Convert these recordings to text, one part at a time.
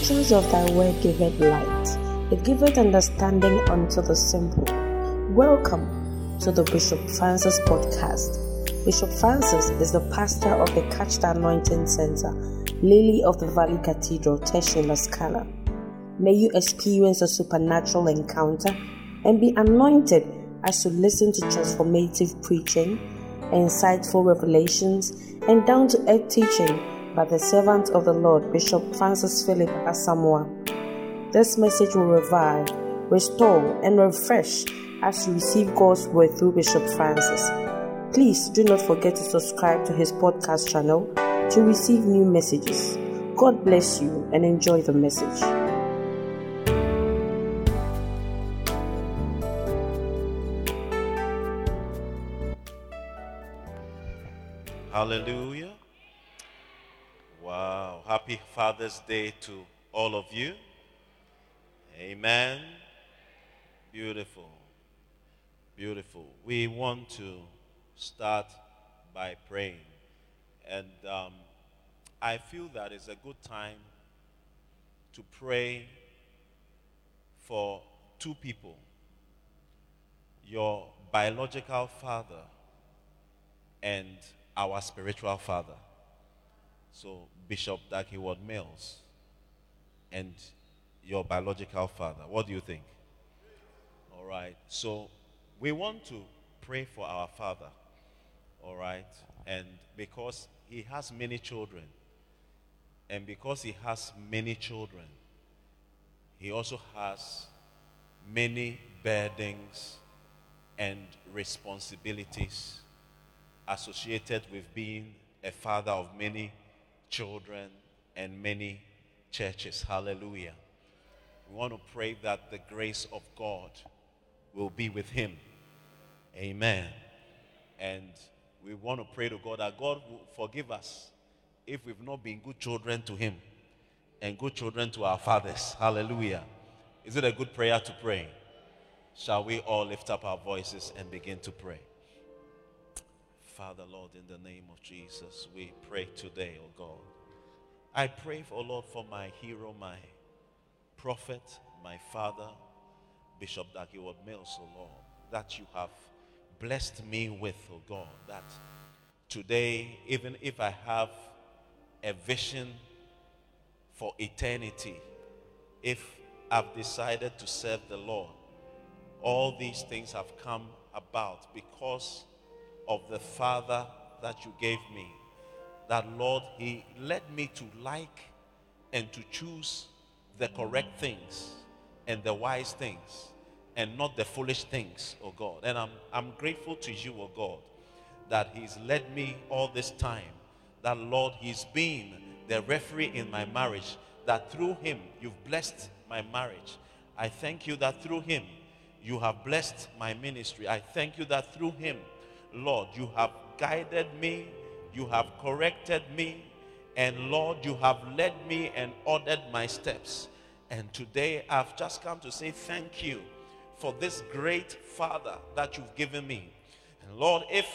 entrance of thy word giveth light, it giveth understanding unto the simple. Welcome to the Bishop Francis podcast. Bishop Francis is the pastor of the Catch the Anointing Center, Lily of the Valley Cathedral, Teshie Scala. May you experience a supernatural encounter and be anointed as you listen to transformative preaching, insightful revelations, and down to earth teaching by the servant of the Lord, Bishop Francis Philip Asamoah. This message will revive, restore, and refresh as you receive God's word through Bishop Francis. Please do not forget to subscribe to his podcast channel to receive new messages. God bless you and enjoy the message. Hallelujah. Happy Father's Day to all of you. Amen. Beautiful. Beautiful. We want to start by praying. And um, I feel that it's a good time to pray for two people your biological father and our spiritual father. So, Bishop Dag Heward-Mills and your biological father. What do you think? All right. So, we want to pray for our father. All right. And because he has many children, and because he has many children, he also has many burdens and responsibilities associated with being a father of many children and many churches. Hallelujah. We want to pray that the grace of God will be with him. Amen. And we want to pray to God that God will forgive us if we've not been good children to him and good children to our fathers. Hallelujah. Is it a good prayer to pray? Shall we all lift up our voices and begin to pray? Father, Lord, in the name of Jesus, we pray today, oh God. I pray, oh Lord, for my hero, my prophet, my father, Bishop Dag Heward-Mills, oh Lord, that you have blessed me with, oh God, that today, even if I have a vision for eternity, if I've decided to serve the Lord, all these things have come about because of the Father that you gave me. That, Lord, He led me to like and to choose the correct things and the wise things and not the foolish things, oh God. And I'm, I'm grateful to you, oh God, that He's led me all this time. That, Lord, He's been the referee in my marriage. That through Him, you've blessed my marriage. I thank you that through Him, you have blessed my ministry. I thank you that through Him, Lord, you have guided me, you have corrected me, and Lord, you have led me and ordered my steps. And today I've just come to say thank you for this great Father that you've given me. And Lord, if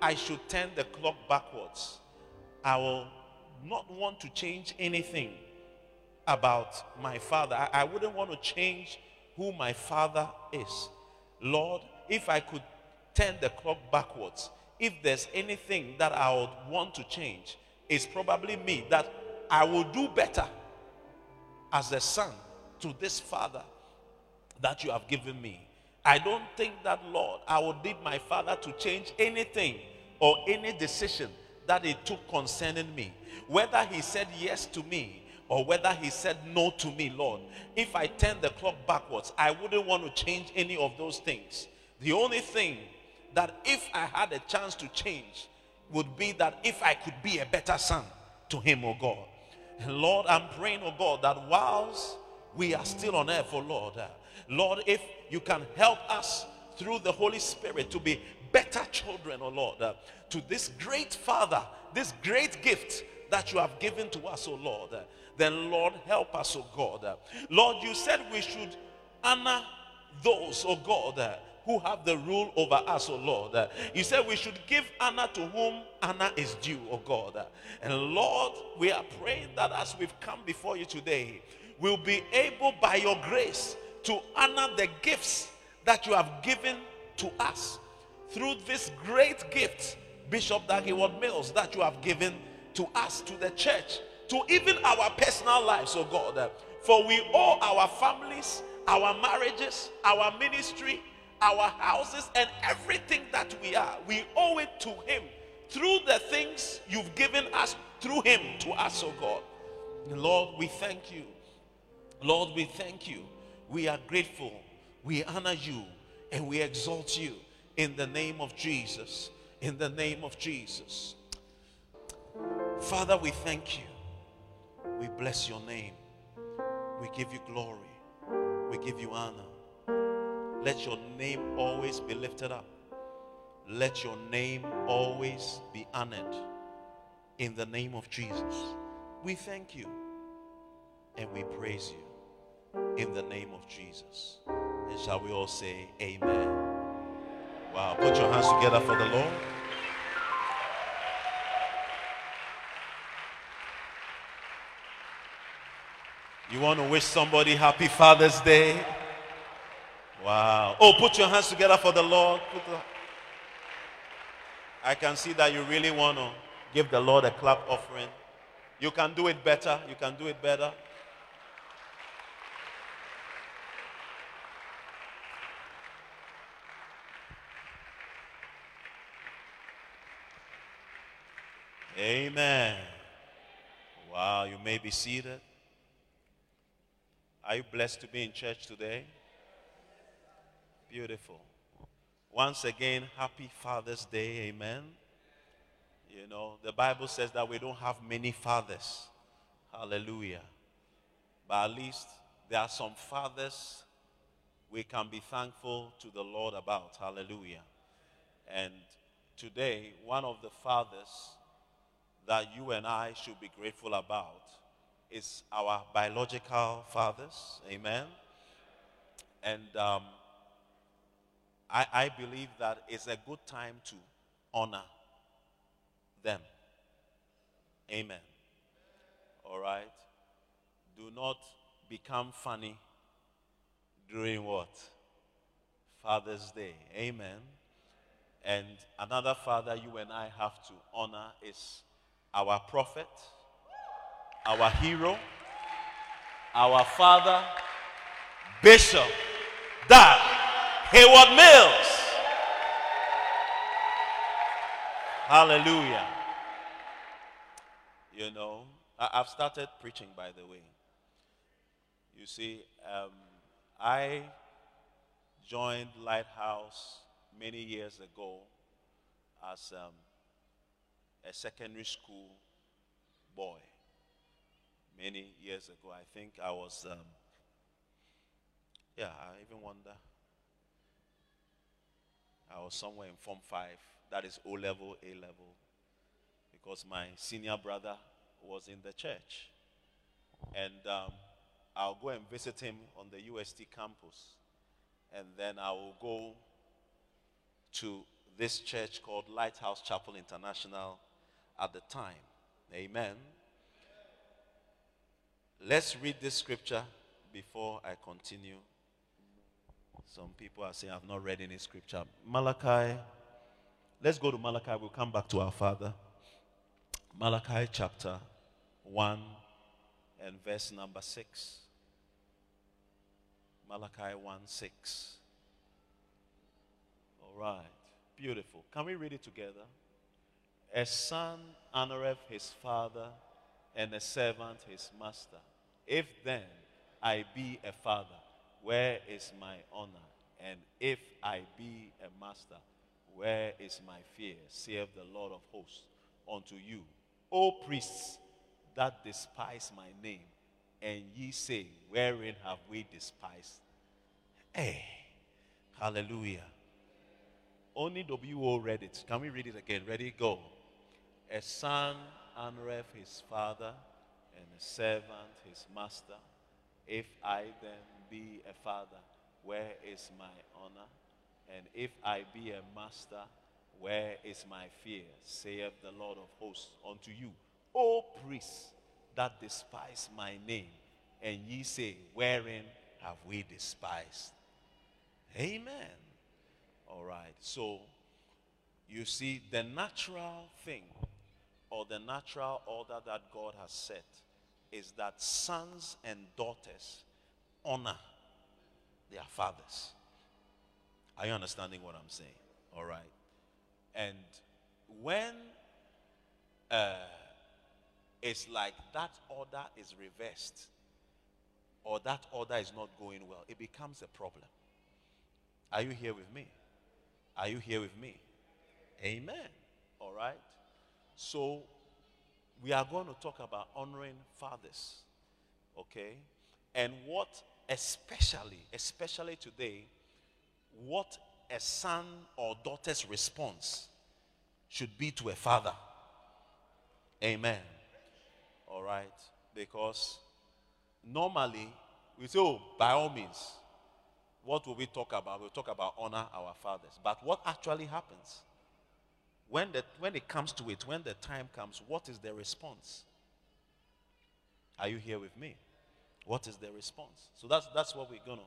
I should turn the clock backwards, I will not want to change anything about my Father. I, I wouldn't want to change who my Father is. Lord, if I could turn the clock backwards, if there's anything that I would want to change, it's probably me that I will do better as a son to this father that you have given me. I don't think that, Lord, I would need my father to change anything or any decision that he took concerning me. Whether he said yes to me or whether he said no to me, Lord, if I turn the clock backwards, I wouldn't want to change any of those things. The only thing that if I had a chance to change would be that if I could be a better son to him, oh God. Lord, I'm praying, oh God, that whilst we are still on earth, oh Lord, uh, Lord, if you can help us through the Holy Spirit to be better children, oh Lord, uh, to this great Father, this great gift that you have given to us, oh Lord, uh, then Lord, help us, oh God. Uh, Lord, you said we should honor those, oh God, uh, who have the rule over us, O Lord. You said we should give honor to whom honor is due, O God. And Lord, we are praying that as we've come before you today, we'll be able by your grace to honor the gifts that you have given to us through this great gift, Bishop Dag Heward-Mills, that you have given to us, to the church, to even our personal lives, oh God. For we owe our families, our marriages, our ministry, our houses, and everything that we are. We owe it to Him through the things you've given us through Him to us, oh God. Lord, we thank you. Lord, we thank you. We are grateful. We honor you and we exalt you in the name of Jesus. In the name of Jesus. Father, we thank you. We bless your name. We give you glory. We give you honor. Let your name always be lifted up. Let your name always be honored. In the name of Jesus. We thank you and we praise you in the name of Jesus. And shall we all say, Amen? Wow. Put your hands together for the Lord. You want to wish somebody happy Father's Day? Wow. Oh, put your hands together for the Lord. I can see that you really want to give the Lord a clap offering. You can do it better. You can do it better. Amen. Wow, you may be seated. Are you blessed to be in church today? Beautiful. Once again, happy Father's Day. Amen. You know, the Bible says that we don't have many fathers. Hallelujah. But at least there are some fathers we can be thankful to the Lord about. Hallelujah. And today, one of the fathers that you and I should be grateful about is our biological fathers. Amen. And um, I, I believe that it's a good time to honor them. Amen. All right. Do not become funny during what? Father's Day. Amen. And another father you and I have to honor is our prophet, our hero, our father, Bishop Dag Heward-Mills. Hallelujah. You know, I, have started preaching, by the way. You see, um, I joined Lighthouse many years ago as um, a secondary school boy many years ago. I think I was, um, yeah, I even wonder. I was somewhere in Form 5, that is O level, A level, because my senior brother was in the church. And um, I'll go and visit him on the UST campus. And then I will go to this church called Lighthouse Chapel International at the time. Amen. Let's read this scripture before I continue. Some people are saying I've not read any scripture. Malachi. Let's go to Malachi. We'll come back to our Father. Malachi chapter 1 and verse number 6. Malachi 1 6. All right. Beautiful. Can we read it together? A son honoreth his father, and a servant his master. If then I be a father, where is my honor? And if I be a master, where is my fear? saith the Lord of hosts unto you, O priests that despise my name, and ye say, Wherein have we despised? Hey, hallelujah. Only W.O. read it. Can we read it again? Ready? Go. A son honoreth his father, and a servant his master. If I then be a father, where is my honor? And if I be a master, where is my fear? saith the Lord of hosts unto you, O priests that despise my name. And ye say, Wherein have we despised? Amen. All right. So, you see, the natural thing or the natural order that God has set is that sons and daughters honor their fathers. Are you understanding what I'm saying? All right. And when uh, it's like that order is reversed or that order is not going well, it becomes a problem. Are you here with me? Are you here with me? Amen. All right. So we are going to talk about honoring fathers. Okay? And what especially, especially today, what a son or daughter's response should be to a father. Amen. All right? Because normally we say, oh, by all means, what will we talk about? We'll talk about honor our fathers. But what actually happens? When, the, when it comes to it, when the time comes, what is the response? Are you here with me? What is the response? So that's, that's what we're going to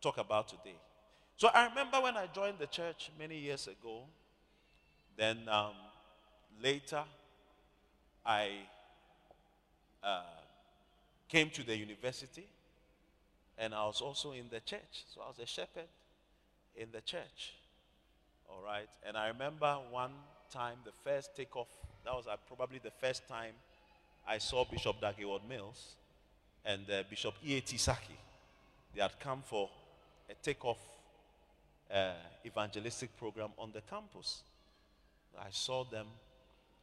talk about today. So I remember when I joined the church many years ago, then um, later I uh, came to the university and I was also in the church. So I was a shepherd in the church. All right. And I remember one time, the first takeoff, that was uh, probably the first time I saw Bishop Dag Heward-Mills and uh, Bishop E.A.T. Sackey. They had come for a takeoff uh, evangelistic program on the campus. I saw them,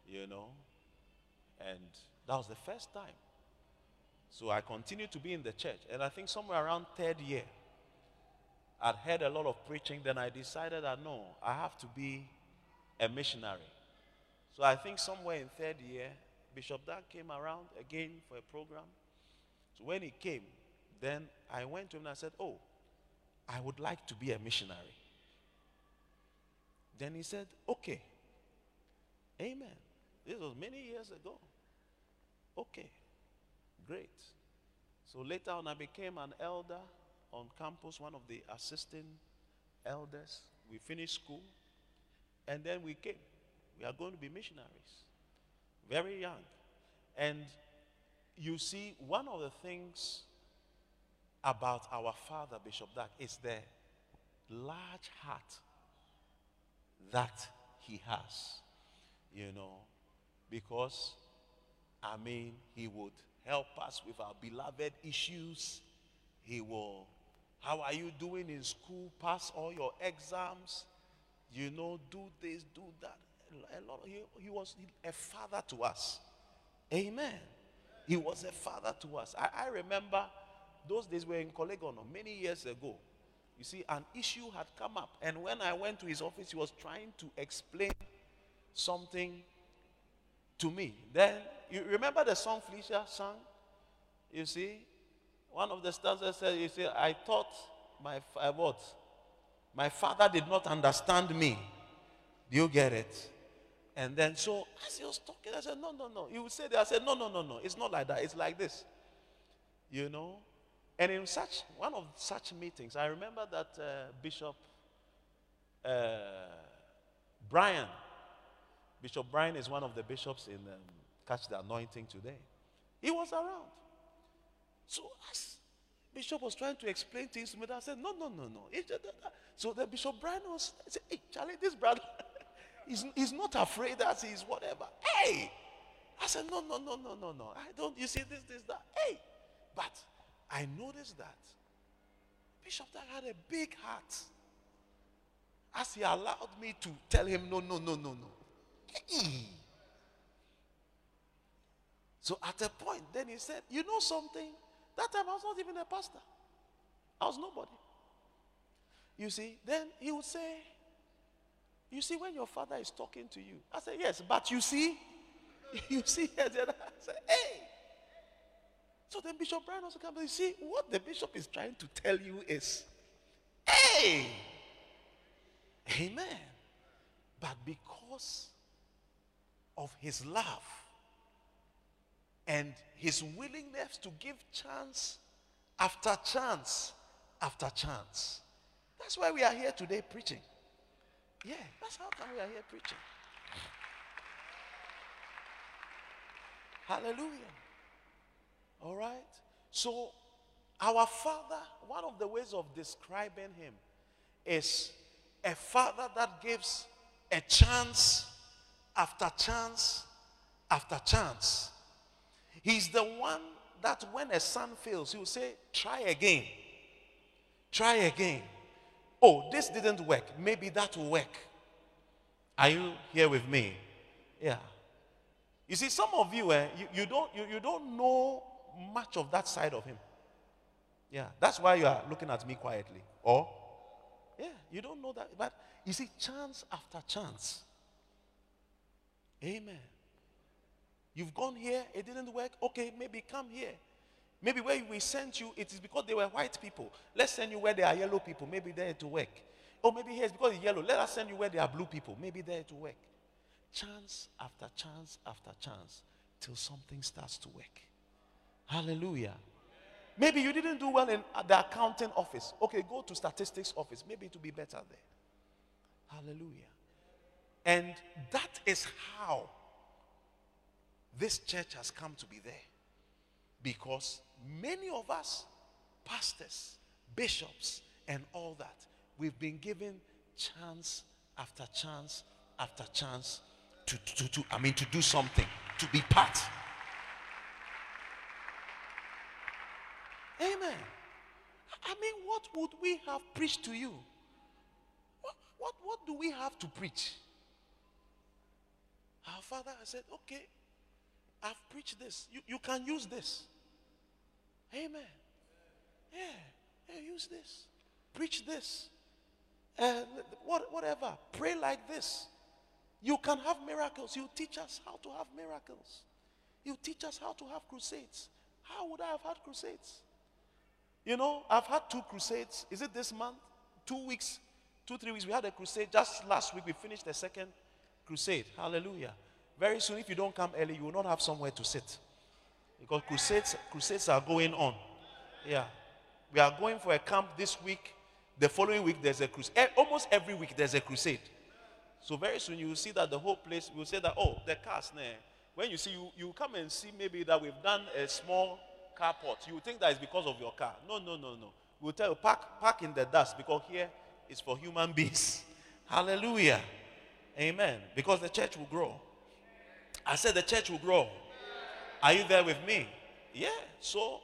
you know, and that was the first time. So I continued to be in the church. And I think somewhere around third year, I'd heard a lot of preaching. Then I decided that no, I have to be a missionary. So I think somewhere in third year, Bishop Dag came around again for a program. So when he came, then I went to him and I said, Oh, I would like to be a missionary. Then he said, Okay. Amen. This was many years ago. Okay. Great. So later on, I became an elder on campus, one of the assistant elders. We finished school, and then we came. We are going to be missionaries. Very young. And you see, one of the things about our father, Bishop Dag, is the large heart that he has. You know, because, I mean, he would help us with our beloved issues. He will, how are you doing in school? Pass all your exams. You know, do this, do that. A lot, he, he was a father to us. Amen. He was a father to us. I, I remember those days we were in Kolegono many years ago. You see, an issue had come up, and when I went to his office, he was trying to explain something to me. Then you remember the song Felicia sang? You see, one of the stanzas says, "You see, I thought my what? My father did not understand me. Do you get it?" And then so as he was talking, I said, "No, no, no." He would say that. I said, "No, no, no, no. It's not like that. It's like this." You know. And in such one of such meetings, I remember that uh, Bishop uh, Brian, Bishop Brian is one of the bishops in um, Catch the Anointing today. He was around. So as Bishop was trying to explain things to me, I said, no, no, no, no. So the Bishop Brian was, I said, hey, Charlie, this brother, he's, he's not afraid that he's whatever. Hey! I said, no, no, no, no, no, no. I don't, you see this, this, that. Hey! But I noticed that Bishop Dag had a big heart. As he allowed me to tell him, no, no, no, no, no. Hey. So at a point, then he said, You know something? That time I was not even a pastor, I was nobody. You see, then he would say, You see, when your father is talking to you, I said, Yes, but you see, you see, I said, Hey, so then Bishop Brian also comes. You see, what the bishop is trying to tell you is, hey, Amen. But because of his love and his willingness to give chance after chance after chance. That's why we are here today preaching. Yeah, that's how come we are here preaching. Hallelujah. All right? So, our Father, one of the ways of describing Him is a Father that gives a chance after chance after chance. He's the one that when a son fails, he will say, Try again. Try again. Oh, this didn't work. Maybe that will work. Are you here with me? Yeah. You see, some of you, eh, you, you, don't, you, you don't know much of that side of him. Yeah, that's why you are looking at me quietly. Or, yeah, you don't know that. But you see, chance after chance. Amen. You've gone here, it didn't work. Okay, maybe come here. Maybe where we sent you, it is because they were white people. Let's send you where there are yellow people. Maybe there to work. Or maybe here it's because it's yellow. Let us send you where there are blue people. Maybe there to work. Chance after chance after chance till something starts to work. Hallelujah. Maybe you didn't do well in the accounting office. Okay, go to statistics office. Maybe it will be better there. Hallelujah. And that is how this church has come to be there. Because many of us, pastors, bishops, and all that, we've been given chance after chance after chance to, to, to, I mean, to do something, to be part. Amen. I mean, what would we have preached to you? What, what, what do we have to preach? Our father has said, okay, I've preached this. You, you can use this. Amen. Yeah, yeah, use this. Preach this. Uh, what, whatever. Pray like this. You can have miracles. You teach us how to have miracles. You teach us how to have crusades. How would I have had crusades? You know, I've had two crusades. Is it this month? Two weeks, two, three weeks. We had a crusade. Just last week, we finished the second crusade. Hallelujah. Very soon, if you don't come early, you will not have somewhere to sit. Because crusades, crusades are going on. Yeah. We are going for a camp this week. The following week, there's a crusade. Almost every week, there's a crusade. So very soon, you will see that the whole place will say that, oh, the cars, nah. When you see, you, you come and see maybe that we've done a small carport. You think that is because of your car. No, no, no, no. We'll tell you, park, park in the dust because here is for human beings. Hallelujah. Amen. Because the church will grow. I said the church will grow. Are you there with me? Yeah. So,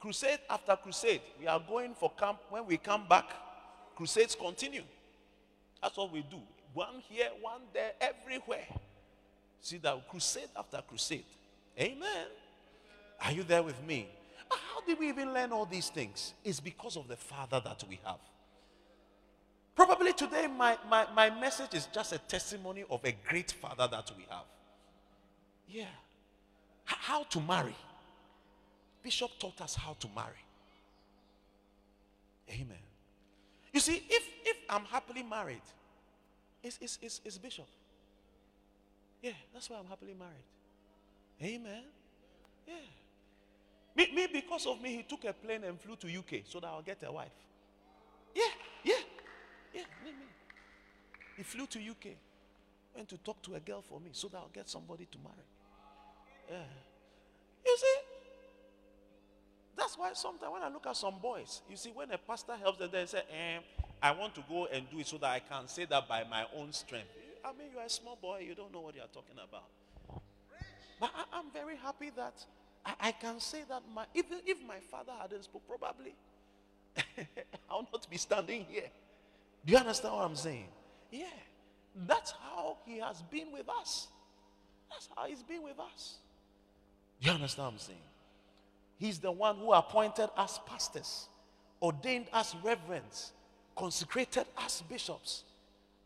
crusade after crusade, we are going for camp. When we come back, crusades continue. That's what we do. One here, one there, everywhere. See that crusade after crusade. Amen. Are you there with me? How did we even learn all these things? It's because of the Father that we have. Probably today, my, my, my message is just a testimony of a great Father that we have. Yeah. How to marry. Bishop taught us how to marry. Amen. You see, if, if I'm happily married, it's, it's, it's, it's Bishop. Yeah, that's why I'm happily married. Amen. Yeah. Me, me, because of me, he took a plane and flew to UK so that I'll get a wife. Yeah, yeah, yeah, me, me. He flew to UK, went to talk to a girl for me so that I'll get somebody to marry. Yeah. You see, that's why sometimes when I look at some boys, you see, when a pastor helps them, they say, eh, I want to go and do it so that I can say that by my own strength. I mean, you're a small boy, you don't know what you're talking about. But I, am very happy that I, I, can say that my, if, if my father hadn't spoke, probably I'll not be standing here. Do you understand what I'm saying? Yeah. That's how he has been with us. That's how he's been with us. You understand what I'm saying? He's the one who appointed us pastors, ordained us reverends, consecrated us bishops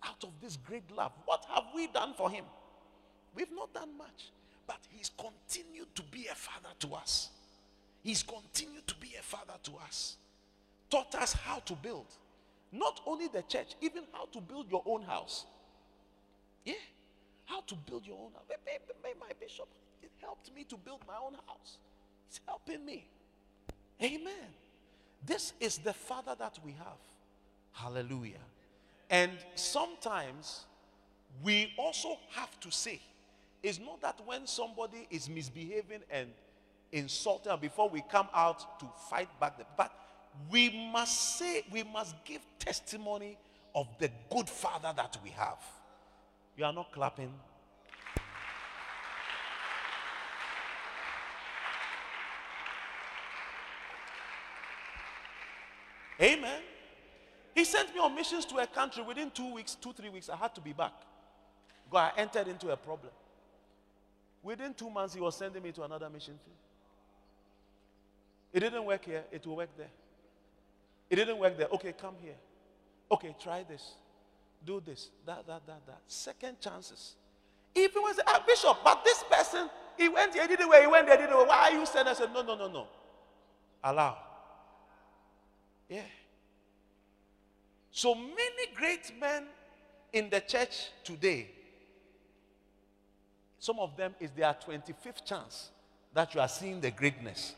out of this great love. What have we done for him? We've not done much. But he's continued to be a father to us. He's continued to be a father to us. Taught us how to build. Not only the church, even how to build your own house. Yeah. How to build your own house. My bishop, helped me to build my own house. It's helping me. Amen. This is the Father that we have. Hallelujah. And sometimes we also have to say, it's not that when somebody is misbehaving and insulting, before we come out to fight back, but we must say, we must give testimony of the good Father that we have. You are not clapping. Amen. He sent me on missions to a country within two weeks, two, three weeks. I had to be back. God, I entered into a problem. Within two months, he was sending me to another mission field. It didn't work here, it will work there. It didn't work there. Okay, come here. Okay, try this. Do this. That, that, that, that. Second chances. Even when say, ah, Bishop, but this person, he went here, he did it where he went there, did it where. Why are you sending? I said, no, no, no, no. Allow. Yeah. So many great men in the church today, some of them is their 25th chance that you are seeing the greatness.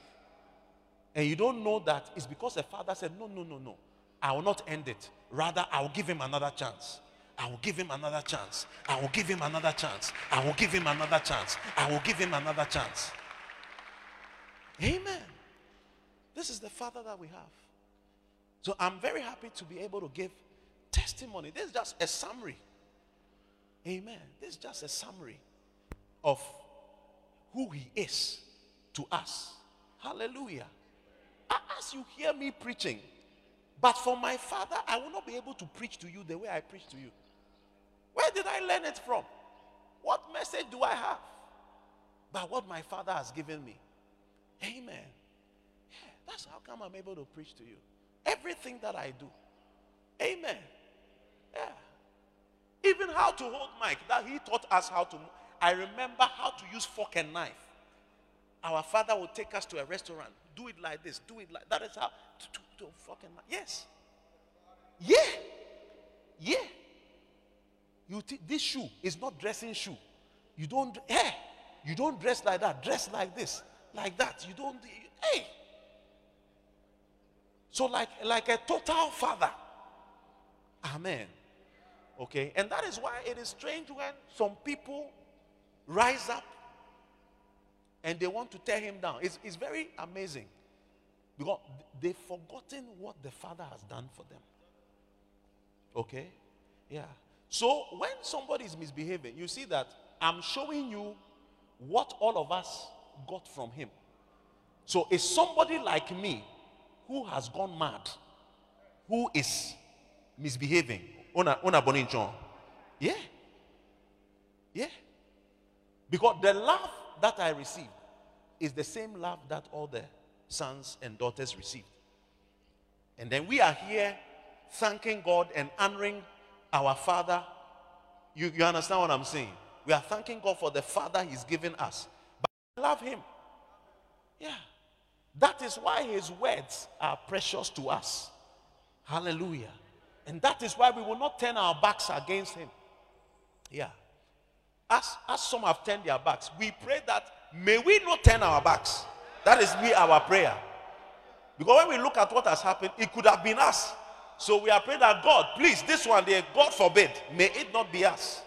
And you don't know that it's because the father said, No, no, no, no. I will not end it. Rather, I will give him another chance. I will give him another chance. I will give him another chance. I will give him another chance. I will give him another chance. Amen. This is the father that we have. So I'm very happy to be able to give testimony. This is just a summary. Amen. This is just a summary of who he is to us. Hallelujah. As you hear me preaching, but for my father, I will not be able to preach to you the way I preach to you. Where did I learn it from? What message do I have? But what my father has given me. Amen. Yeah, that's how come I'm able to preach to you. Everything that I do. Amen. Yeah. Even how to hold mic, that he taught us how to. I remember how to use fork and knife. Our father would take us to a restaurant. Do it like this. Do it like that. Is how to, to, to fork and knife. Yes. Yeah. Yeah. You t- this shoe is not dressing shoe. You don't. Hey, you don't dress like that. Dress like this, like that. You don't. Hey. So like like a total father. Amen. Okay? And that is why it is strange when some people rise up and they want to tear him down. It's, it's very amazing because they've forgotten what the Father has done for them. Okay? Yeah. So when somebody is misbehaving, you see that I'm showing you what all of us got from him. So it's somebody like me who has gone mad, who is misbehaving. Yeah. Yeah. Because the love that I received is the same love that all the sons and daughters received. And then we are here thanking God and honoring our Father. You, you understand what I'm saying? We are thanking God for the Father He's given us. But I love Him. Yeah. That is why His words are precious to us. Hallelujah. And that is why we will not turn our backs against him. Yeah. As, as some have turned their backs, we pray that may we not turn our backs. That is we our prayer. Because when we look at what has happened, it could have been us. So we are praying that God, please, this one day, God forbid, may it not be us.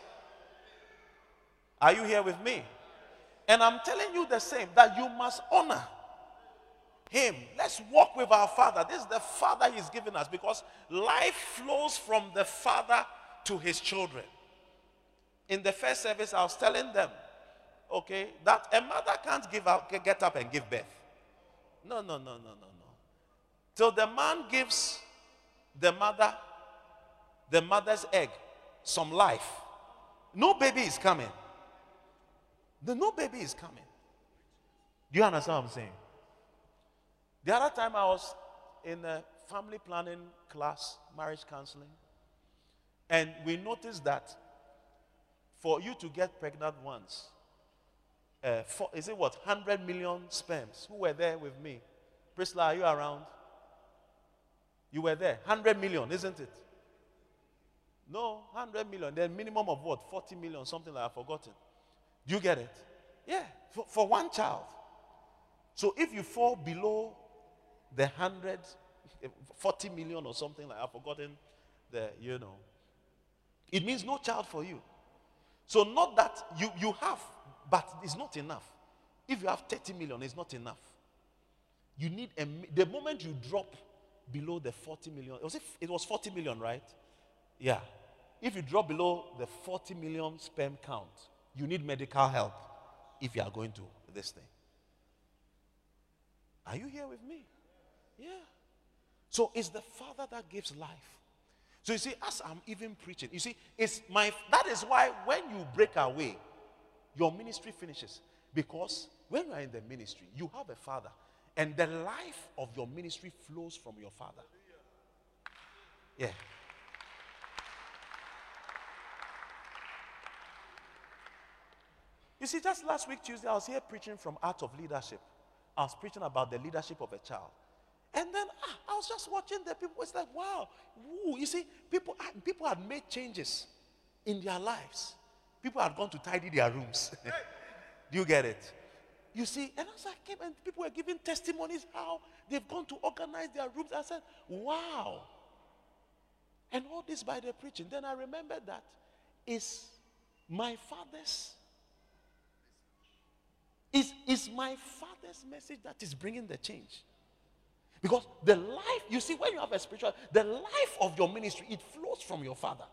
Are you here with me? And I'm telling you the same that you must honor him. Let's walk with our Father. This is the Father He's given us because life flows from the Father to His children. In the first service, I was telling them, okay, that a mother can't give up, get up and give birth. No, no, no, no, no, no. Till the man gives the mother, the mother's egg, some life. No baby is coming. The no baby is coming. Do you understand what I'm saying? The other time I was in a family planning class, marriage counseling, and we noticed that for you to get pregnant once, uh, for, is it what, 100 million sperms? Who were there with me? Priscilla, are you around? You were there. 100 million, isn't it? No, 100 million. Then minimum of what? 40 million, something like I've forgotten. Do you get it? Yeah, for, for one child. So if you fall below the 100, 40 million or something like I've forgotten the, you know, it means no child for you. So not that you, you have, but it's not enough. If you have 30 million, it's not enough. You need a, the moment you drop below the 40 million, it was, it was 40 million, right? Yeah. If you drop below the 40 million sperm count, you need medical help if you are going to this thing. Are you here with me? Yeah. So it's the Father that gives life. So you see, as I'm even preaching, you see, it's my that is why when you break away, your ministry finishes. Because when you are in the ministry, you have a father, and the life of your ministry flows from your father. Yeah. You see, just last week, Tuesday, I was here preaching from Art of Leadership. I was preaching about the leadership of a child. And then ah, I was just watching the people. It's like, wow. Woo. You see, people, people had made changes in their lives. People had gone to tidy their rooms. Do you get it? You see, and as I came and people were giving testimonies how they've gone to organize their rooms. I said, wow. And all this by the preaching. Then I remembered that is my father's is, is my father's message that is bringing the change. Because the life, you see, when you have a spiritual, the life of your ministry, it flows from your father.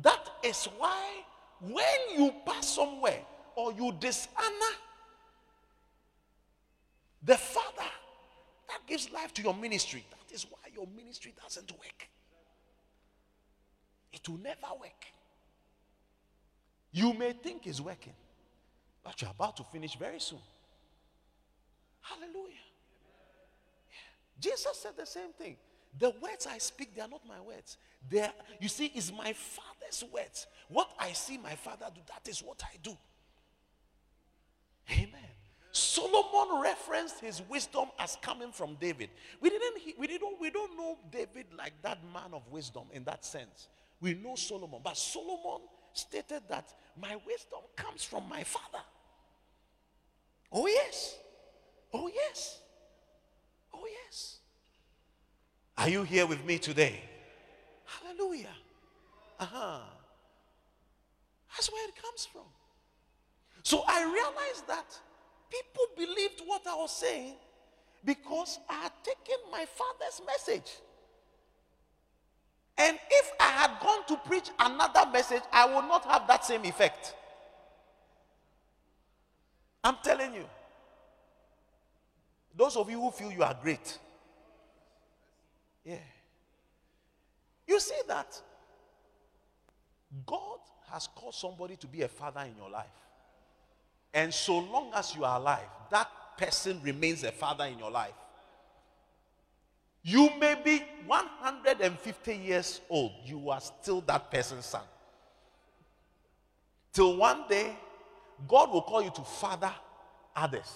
That is why when you pass somewhere or you dishonor the father that gives life to your ministry, that is why your ministry doesn't work. It will never work. You may think it's working, but you're about to finish very soon. Hallelujah. Jesus said the same thing. The words I speak, they are not my words. They are, you see, it's my father's words. What I see my father do, that is what I do. Amen. Solomon referenced his wisdom as coming from David. We didn't we didn't we don't know David like that man of wisdom in that sense. We know Solomon, but Solomon stated that my wisdom comes from my father. Oh yes. Oh yes. Oh, yes. Are you here with me today? Hallelujah. Uh huh. That's where it comes from. So I realized that people believed what I was saying because I had taken my father's message. And if I had gone to preach another message, I would not have that same effect. I'm telling you. Those of you who feel you are great. Yeah. You see that God has called somebody to be a father in your life. And so long as you are alive, that person remains a father in your life. You may be 150 years old, you are still that person's son. Till one day, God will call you to father others.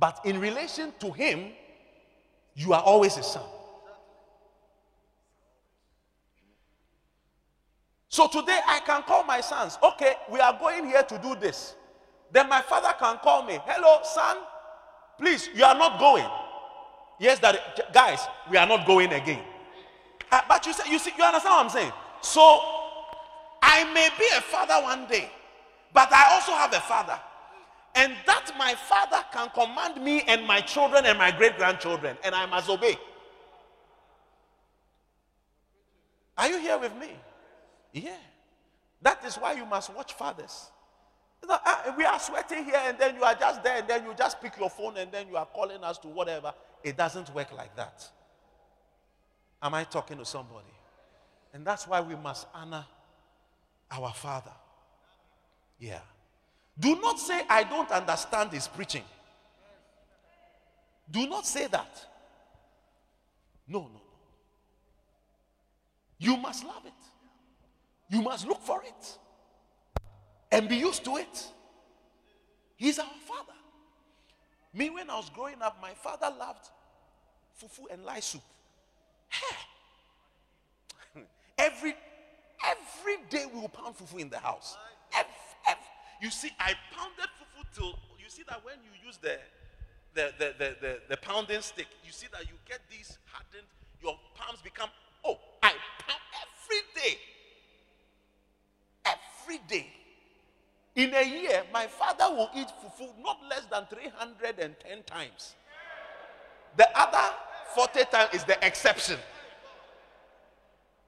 But in relation to him, you are always a son. So today I can call my sons, okay, we are going here to do this. Then my father can call me, hello, son, please, you are not going. Yes, that guys, we are not going again. Uh, but you say, you see, you understand what I'm saying? So I may be a father one day, but I also have a father and that my father can command me and my children and my great grandchildren, and I must obey. Are you here with me? Yeah. That is why you must watch fathers. Uh, we are sweating here, and then you are just there, and then you just pick your phone, and then you are calling us to whatever. It doesn't work like that. Am I talking to somebody? And that's why we must honor our father. Yeah. Do not say, I don't understand his preaching. Do not say that. No, no, no. You must love it. You must look for it and be used to it. He's our father. Me, when I was growing up, my father loved fufu and light soup. every every day we will pound fufu in the house. You see, I pounded fufu till you see that when you use the the, the, the, the, the pounding stick, you see that you get these hardened, your palms become, oh, I pound every day. Every day. In a year, my father will eat fufu not less than 310 times. The other 40 times is the exception.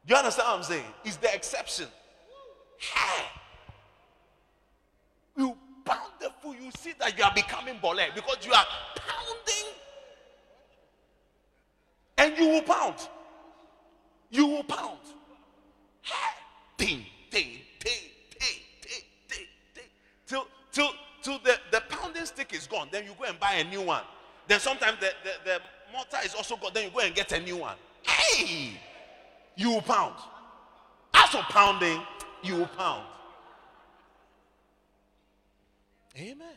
Do you understand what I'm saying? It's the exception. Hey. You pound the food, you see that you are becoming bole because you are pounding. And you will pound. You will pound. Ding, ding, ding, ding, ding, ding, ding. Till, till, till the, the pounding stick is gone. Then you go and buy a new one. Then sometimes the, the, the mortar is also gone. Then you go and get a new one. Hey! You will pound. For pounding, you will pound. Amen.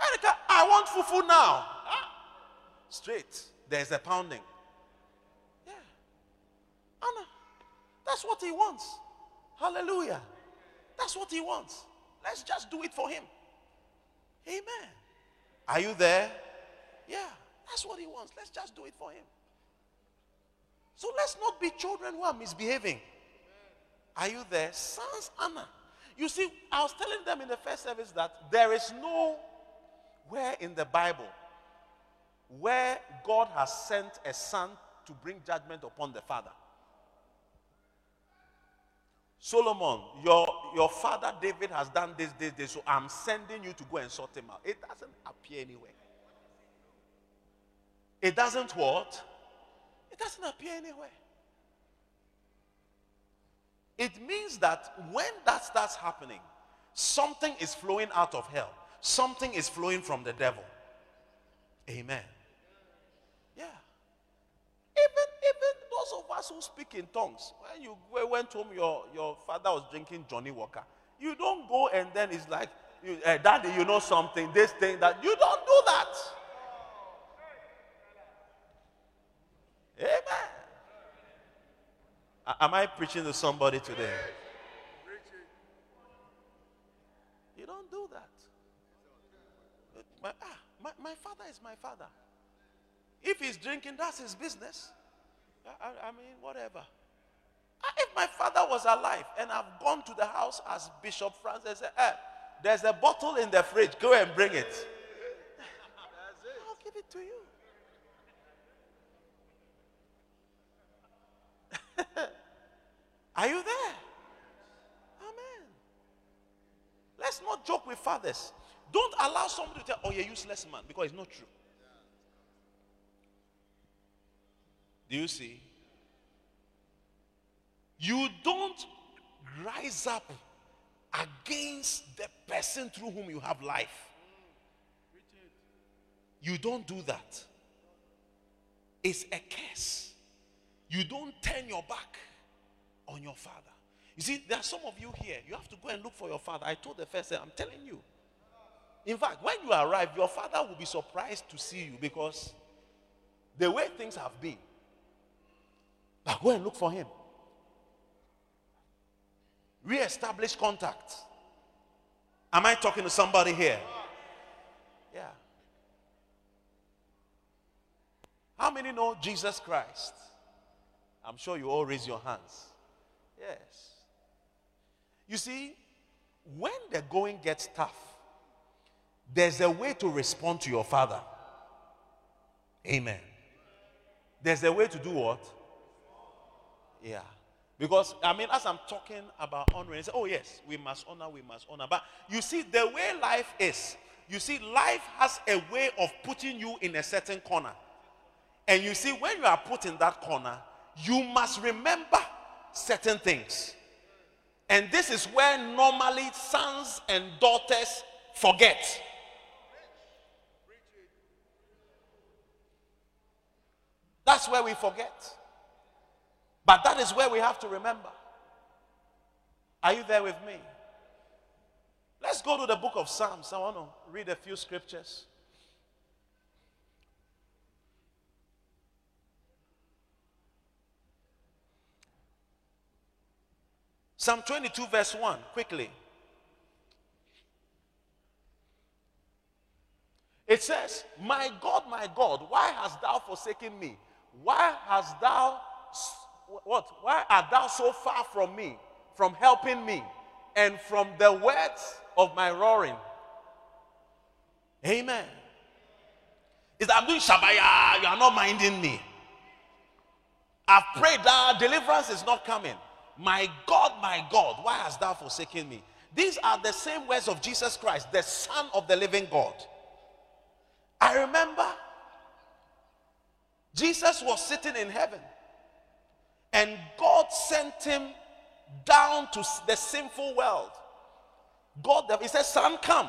Erica, I want fufu now. Ah. Straight. There's a pounding. Yeah. Anna, that's what he wants. Hallelujah. That's what he wants. Let's just do it for him. Amen. Are you there? Yeah. That's what he wants. Let's just do it for him. So let's not be children who are misbehaving. Are you there? Sons, Anna. You see, I was telling them in the first service that there is no where in the Bible where God has sent a son to bring judgment upon the father. Solomon, your, your father David has done this, this, this, so I'm sending you to go and sort him out. It doesn't appear anywhere. It doesn't what? It doesn't appear anywhere. It means that when that starts happening, something is flowing out of hell, something is flowing from the devil. Amen. Yeah. Even even those of us who speak in tongues, when you went home, your, your father was drinking Johnnie Walker. You don't go and then it's like, you, uh, Daddy, you know something, this thing, that. You don't do that. Amen. Am I preaching to somebody today? You don't do that. My, ah, my, my father is my father. If he's drinking, that's his business. I, I mean, whatever. Ah, if my father was alive and I've gone to the house as Bishop Francis eh, there's a bottle in the fridge, go and bring it. I'll give it to you. Are you there? Amen. Let's not joke with fathers. Don't allow somebody to tell, oh, you're a useless man, because it's not true. Do you see? You don't rise up against the person through whom you have life. You don't do that. It's a curse. You don't turn your back on your father. You see, there are some of you here, you have to go and look for your father. I told the first, I'm telling you. In fact, when you arrive, your father will be surprised to see you because the way things have been. But go and look for him. Re-establish contact. Am I talking to somebody here? Yeah. How many know Jesus Christ? I'm sure you all raise your hands. Yes. You see, when the going gets tough, there's a way to respond to your father. Amen. There's a way to do what? Yeah. Because, I mean, as I'm talking about honoring, say, oh, yes, we must honor, we must honor. But you see, the way life is, you see, life has a way of putting you in a certain corner. And you see, when you are put in that corner, you must remember certain things. And this is where normally sons and daughters forget. That's where we forget. But that is where we have to remember. Are you there with me? Let's go to the book of Psalms. I want to read a few scriptures. Psalm 22, verse 1, quickly. It says, My God, my God, why hast thou forsaken me? Why hast thou, what? Why art thou so far from me, from helping me, and from the words of my roaring? Amen. Is I'm doing Shabaya, you are not minding me. I've prayed that deliverance is not coming. My God, my God, why hast thou forsaken me? These are the same words of Jesus Christ, the Son of the living God. I remember Jesus was sitting in heaven and God sent him down to the sinful world. God, he said, Son, come.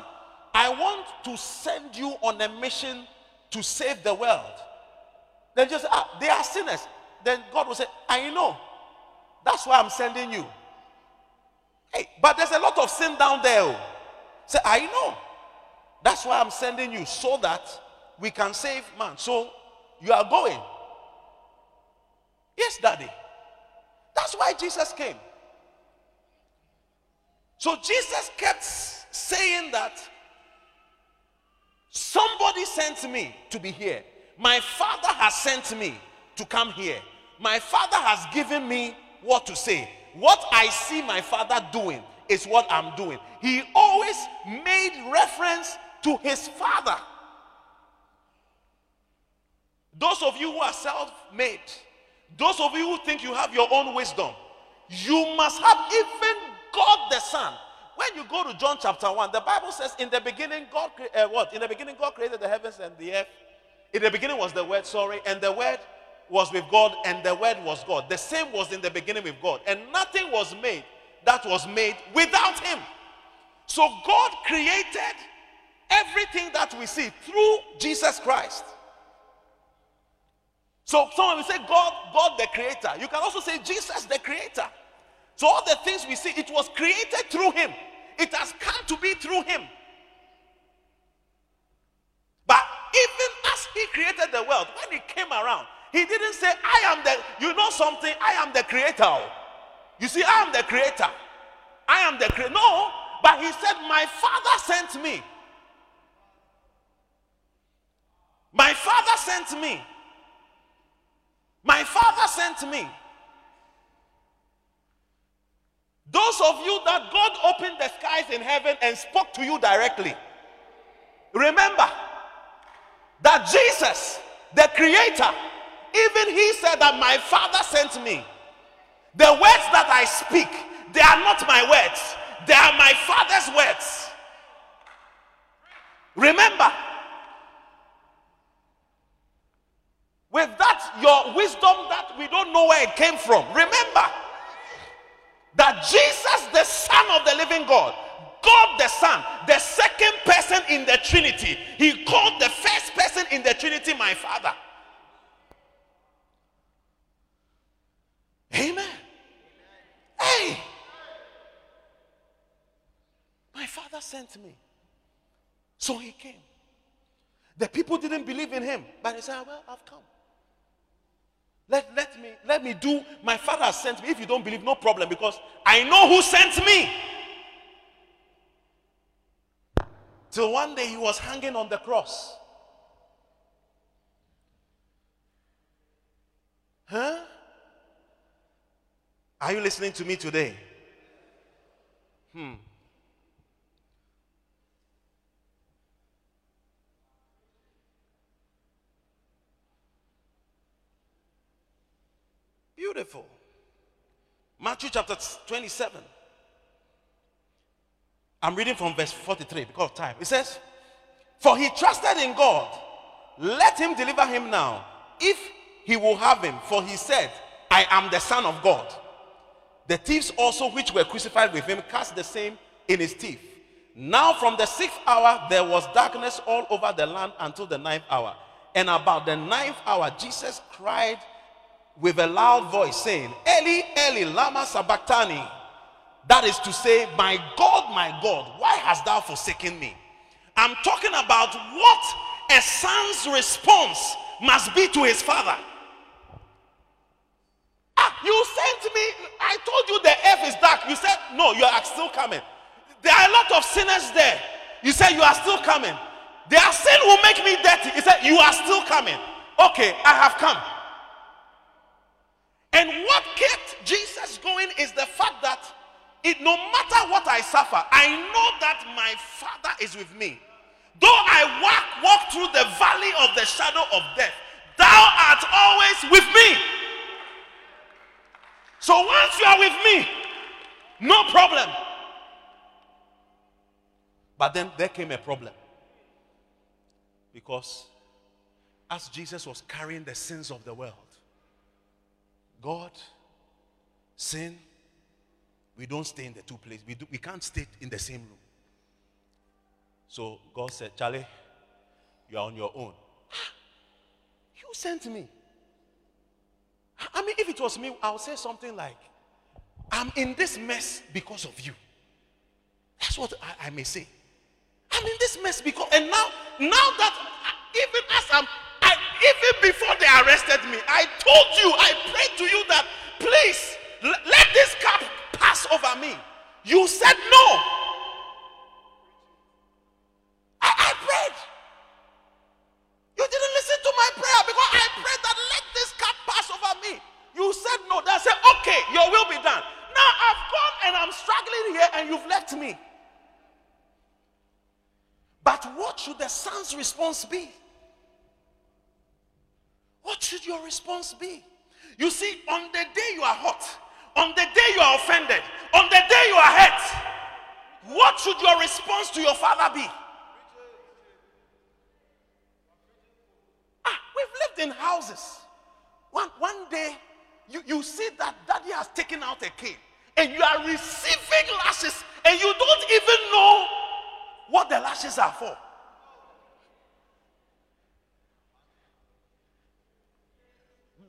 I want to send you on a mission to save the world. Then just, ah, they are sinners. Then God will say, I know. That's why I'm sending you. Hey, but there's a lot of sin down there. Oh. Say, I know. That's why I'm sending you so that we can save man. So you are going. Yes, daddy. That's why Jesus came. So Jesus kept saying that somebody sent me to be here. My father has sent me to come here. My father has given me what to say. What I see my father doing is what I'm doing. He always made reference to his father. Those of you who are self made, those of you who think you have your own wisdom, you must have even God the Son. When you go to John chapter 1, the Bible says, In the beginning, God, uh, what? In the beginning, God created the heavens and the earth. In the beginning was the Word, sorry, and the Word was with God, and the Word was God. The same was in the beginning with God, and nothing was made that was made without Him. So God created everything that we see through Jesus Christ. So someone will say God, God the creator. You can also say Jesus the creator. So all the things we see, it was created through him. It has come to be through him. But even as he created the world, when he came around, he didn't say, I am the, you know something, I am the creator. You see, I am the creator. I am the creator. No, but he said, My father sent me. My father sent me. My father sent me. Those of you that God opened the skies in heaven and spoke to you directly, remember that Jesus, the Creator, even He said that my Father sent me. The words that I speak, they are not my words, they are my Father's words. Remember, with that, your wisdom that we don't know where it came from, remember that Jesus, the Son of the living God, God the Son, the second person in the Trinity, he called the first person in the Trinity my Father. Amen. Hey, my Father sent me. So he came. The people didn't believe in him, but he said, ah, Well, I've come. Let, let me let me do my father sent me. If you don't believe, no problem, because I know who sent me. Till one day he was hanging on the cross. Huh? Are you listening to me today? Hmm. Beautiful. Matthew chapter 27. I'm reading from verse 43 because of time. It says, For he trusted in God, let him deliver him now, if he will have him. For he said, I am the Son of God. The thieves also, which were crucified with him, cast the same in his teeth. Now, from the sixth hour, there was darkness all over the land until the ninth hour. And about the ninth hour, Jesus cried with a loud voice saying, Eli, Eli, Lama Sabachthani. That is to say, My God, my God, why hast thou forsaken me? I'm talking about what a son's response must be to his father. You sent me. I told you the earth is dark. You said, no, you are still coming. There are a lot of sinners there. You said, you are still coming. Their sin will make me dirty. He said, you are still coming. Okay, I have come. And what kept Jesus going is the fact that it, no matter what I suffer, I know that my Father is with me. Though I walk, walk through the valley of the shadow of death, thou art always with me. So once you are with me, no problem. But then there came a problem. Because as Jesus was carrying the sins of the world, God, sin, we don't stay in the two places. We, do, we can't stay in the same room. So God said, Charlie, you are on your own. You sent me. I mean, if it was me, I would say something like, I'm in this mess because of you. That's what I, I may say. I'm in this mess because, and now, now that even as I'm, I, even before they arrested me, I told you, I prayed to you that please let this cup pass over me. You said no. I, I prayed. You didn't listen to my prayer because I prayed that let this cup pass over me. You said no. Then I said, okay, your will be done. Now I've gone and I'm struggling here and you've left me. But what should the son's response be? What should your response be? You see, on the day you are hot, on the day you are offended, on the day you are hurt, what should your response to your father be? Ah, we've lived in houses. One, one day, you, you see that daddy has taken out a cane and you are receiving lashes and you don't even know what the lashes are for.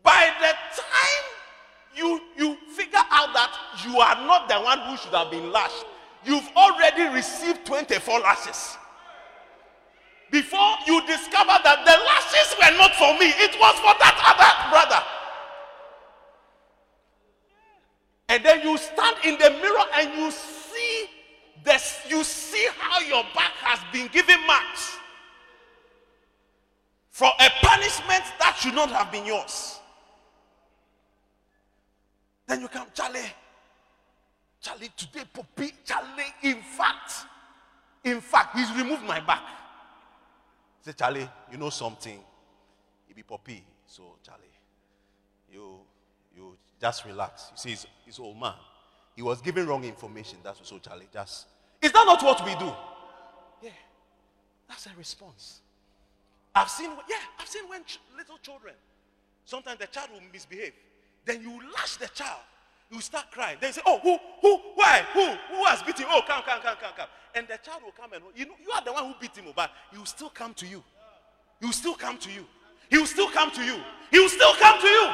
By the time you, you figure out that you are not the one who should have been lashed, you've already received 24 lashes. Before you discover not have been yours. Then you come, Charlie. Charlie, today, Poppy, Charlie, in fact, in fact, he's removed my back. Say, Charlie, you know something. He be Poppy. So, Charlie, you you just relax. You see, he's, he's old man. He was giving wrong information. That's what. so Charlie. Just is that not what we do? Yeah, that's a response. I've seen, yeah, I've seen when ch- little children, sometimes the child will misbehave. Then you lash the child. You start crying. Then you say, Oh, who, who, why, who, who has beat him? Oh, come, come, come, come, come. And the child will come and you know you are the one who beat him, oh, but he will still come to you. He will still come to you. He will still come to you. He will still come to you.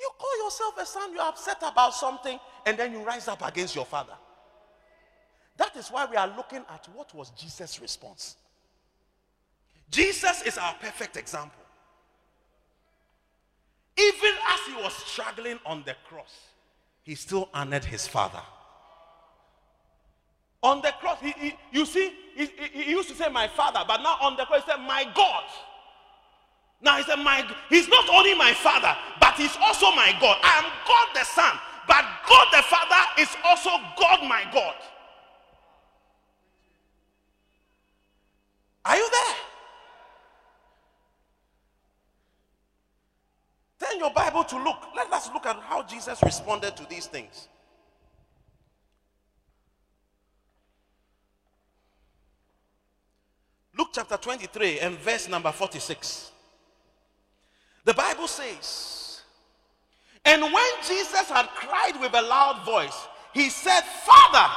You call yourself a son, you're upset about something, and then you rise up against your father. That is why we are looking at what was Jesus' response. Jesus is our perfect example. Even as he was struggling on the cross, he still honored his father. On the cross, he, he, you see, he, he, used to say, My father, but now on the cross, he said, My God. Now he said, My He's not only my father, but he's also my God. I am God the Son, but God the Father is also God my God. Are you there? Turn your Bible to look. Let us look at how Jesus responded to these things. Luke chapter 23 and verse number 46. The Bible says, And when Jesus had cried with a loud voice, he said, Father,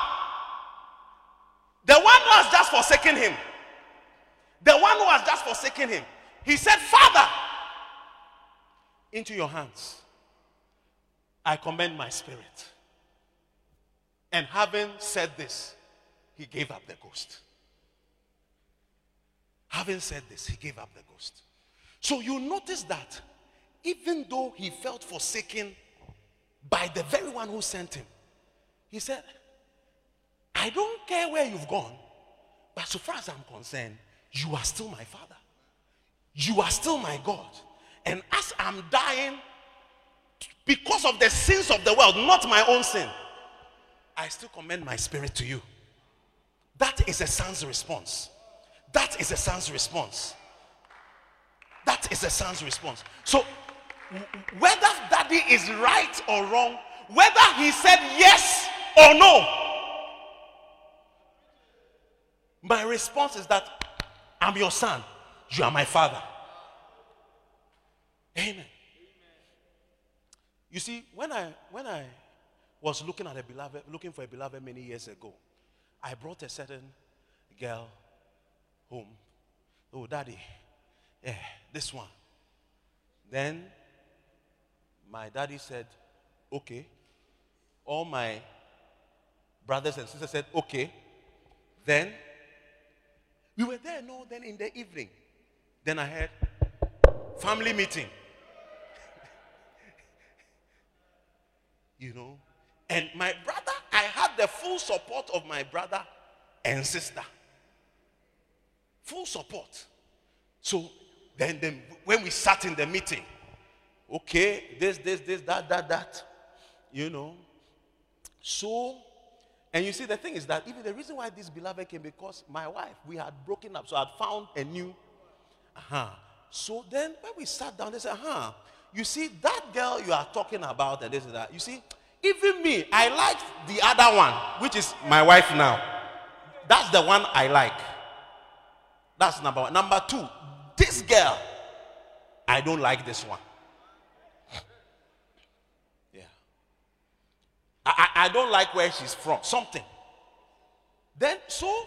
the one who has just forsaken him, the one who has just forsaken him, he said, Father, into your hands I commend my spirit. And having said this, he gave up the ghost. Having said this, he gave up the ghost. So you notice that even though he felt forsaken by the very one who sent him, he said, I don't care where you've gone, but so far as I'm concerned, you are still my father. You are still my God. And as I'm dying, because of the sins of the world, not my own sin, I still commend my spirit to you. That is a son's response. That is a son's response. That is a son's response. So, whether daddy is right or wrong, whether he said yes or no, my response is that I'm your son, you are my father. Amen. You see, when I when I was looking at a beloved, looking for a beloved many years ago, I brought a certain girl home. Oh, daddy, yeah, this one. Then my daddy said, okay. All my brothers and sisters said, okay. Then we were there, no, then in the evening. Then I had family meeting. you know. And my brother, I had the full support of my brother and sister. Full support. So then, then when we sat in the meeting, okay, this, this, this, that, that, that, you know. So, and you see, the thing is that even the reason why this beloved came because my wife, we had broken up, so I'd found a new. Uh-huh. So then when we sat down, they said, huh, you see, that girl you are talking about, and this and that, you see, even me, I like the other one, which is my wife now. That's the one I like. That's number one. Number two, this girl, I don't like this one. I, I, don't like where she's from. Something. Then, so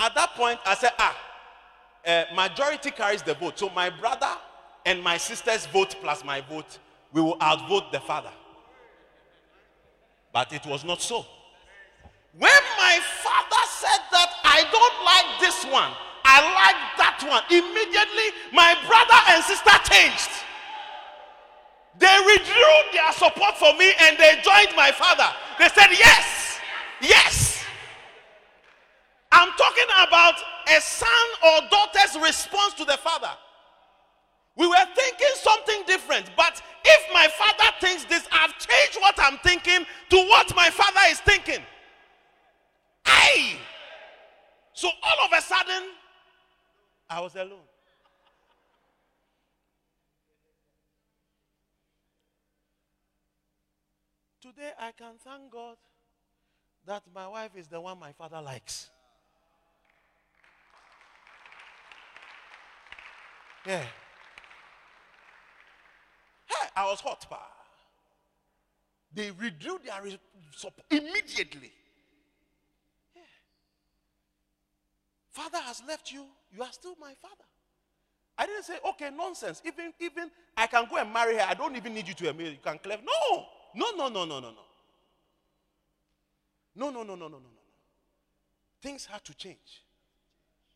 at that point, I said, ah, uh, majority carries the vote. So my brother and my sister's vote plus my vote, we will outvote the father. But it was not so. When my father said that I don't like this one, I like that one, immediately my brother and sister changed. They withdrew their support for me and they joined my father. They said, Yes, yes. I'm talking about a son or daughter's response to the father. We were thinking something different, but if my father thinks this, I've changed what I'm thinking to what my father is thinking. Aye. So all of a sudden, I was alone. Today, I can thank God that my wife is the one my father likes. Yeah. Hey, I was hot, pa. They withdrew their support immediately. Yeah. Father has left you. You are still my father. I didn't say, okay, nonsense. Even, even I can go and marry her. I don't even need you to marry. You can clear. No, no, no, no, no, no, no. No, no, no, no, no, no, no. Things had to change.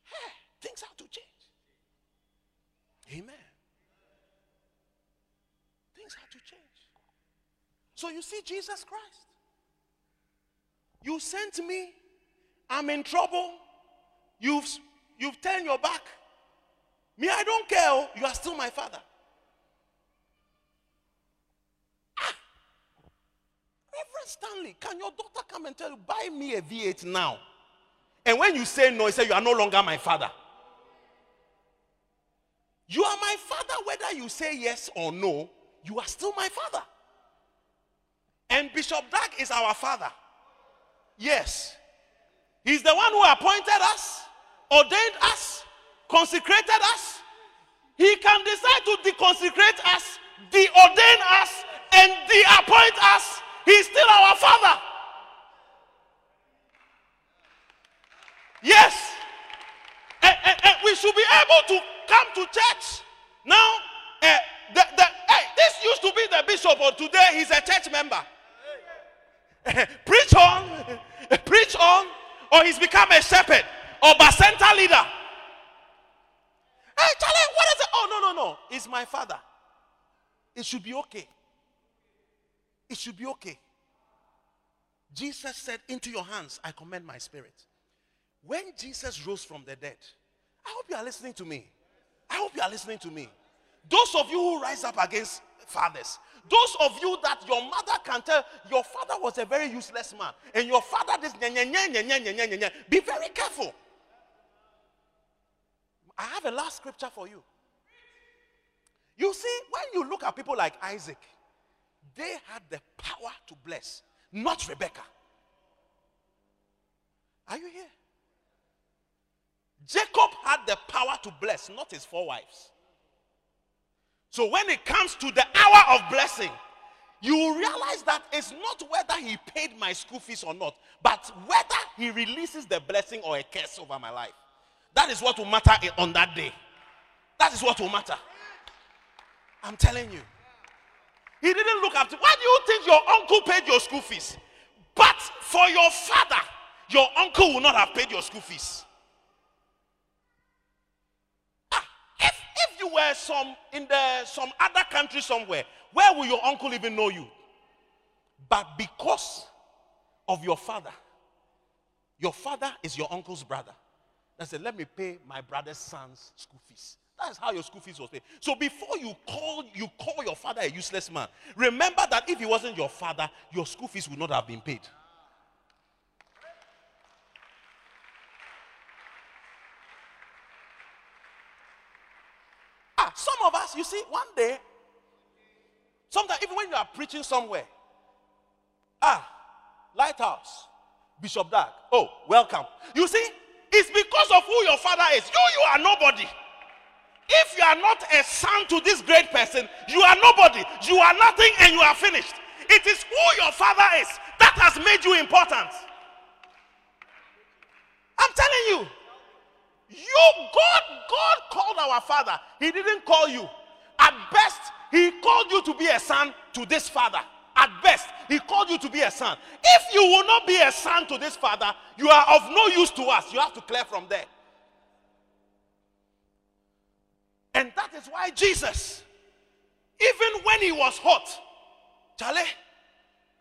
Hey, things had to change. Amen. Things had to change. So you see, Jesus Christ, you sent me, I'm in trouble, you've, you've turned your back. Me, I don't care, you are still my father. Ah. Reverend Stanley, can your daughter come and tell you, buy me a V8 now? And when you say no, he say you are no longer my father. You are my father, whether you say yes or no, you are still my father. And Bishop Dag is our father. Yes. He's the one who appointed us, ordained us, consecrated us. He can decide to deconsecrate us, deordain us, and de-appoint us. He's still our father. Yes. And, and, and we should be able to come to church. Now, uh, the, the, hey, this used to be the bishop, but today he's a church member. Eh, preach on, preach on, or he's become a shepherd or a center leader. Hey, Hey, Charlie, what is it? Oh, no, no, no. It's my father. It should be okay. It should be okay. Jesus said, Into your hands I commend my spirit. When Jesus rose from the dead, I hope you are listening to me. I hope you are listening to me. Those of you who rise up against fathers, those of you that your mother can tell your father was a very useless man, and your father this be very careful. I have a last scripture for you. You see, when you look at people like Isaac, they had the power to bless, not Rebecca. Are you here? Jacob had the power to bless, not his four wives. So when it comes to the hour of blessing, you realize that it's not whether he paid my school fees or not, but whether he releases the blessing or a curse over my life. That is what will matter on that day. That is what will matter. I'm telling you. He didn't look after. Why do you think your uncle paid your school fees? But for your father, your uncle will not have paid your school fees. Ah, if, if you were some in the some other country somewhere, where will your uncle even know you? But because of your father, your father is your uncle's brother. I said, let me pay my brother's son's school fees. That's how your school fees was paid. So before you call you call your father a useless man, remember that if he wasn't your father, your school fees would not have been paid. Ah, some of us, you see, one day, sometimes even when you are preaching somewhere, ah, lighthouse, Bishop Dag, oh, welcome. You see, it's because of who your father is. You, you are nobody. If you are not a son to this great person, you are nobody. You are nothing and you are finished. It is who your father is that has made you important. I'm telling you. You, God, God called our father. He didn't call you. At best, he called you to be a son to this father. At best, he called you to be a son. If you will not be a son to this father, you are of no use to us. You have to clear from there. And that is why Jesus, even when he was hot, Charlie,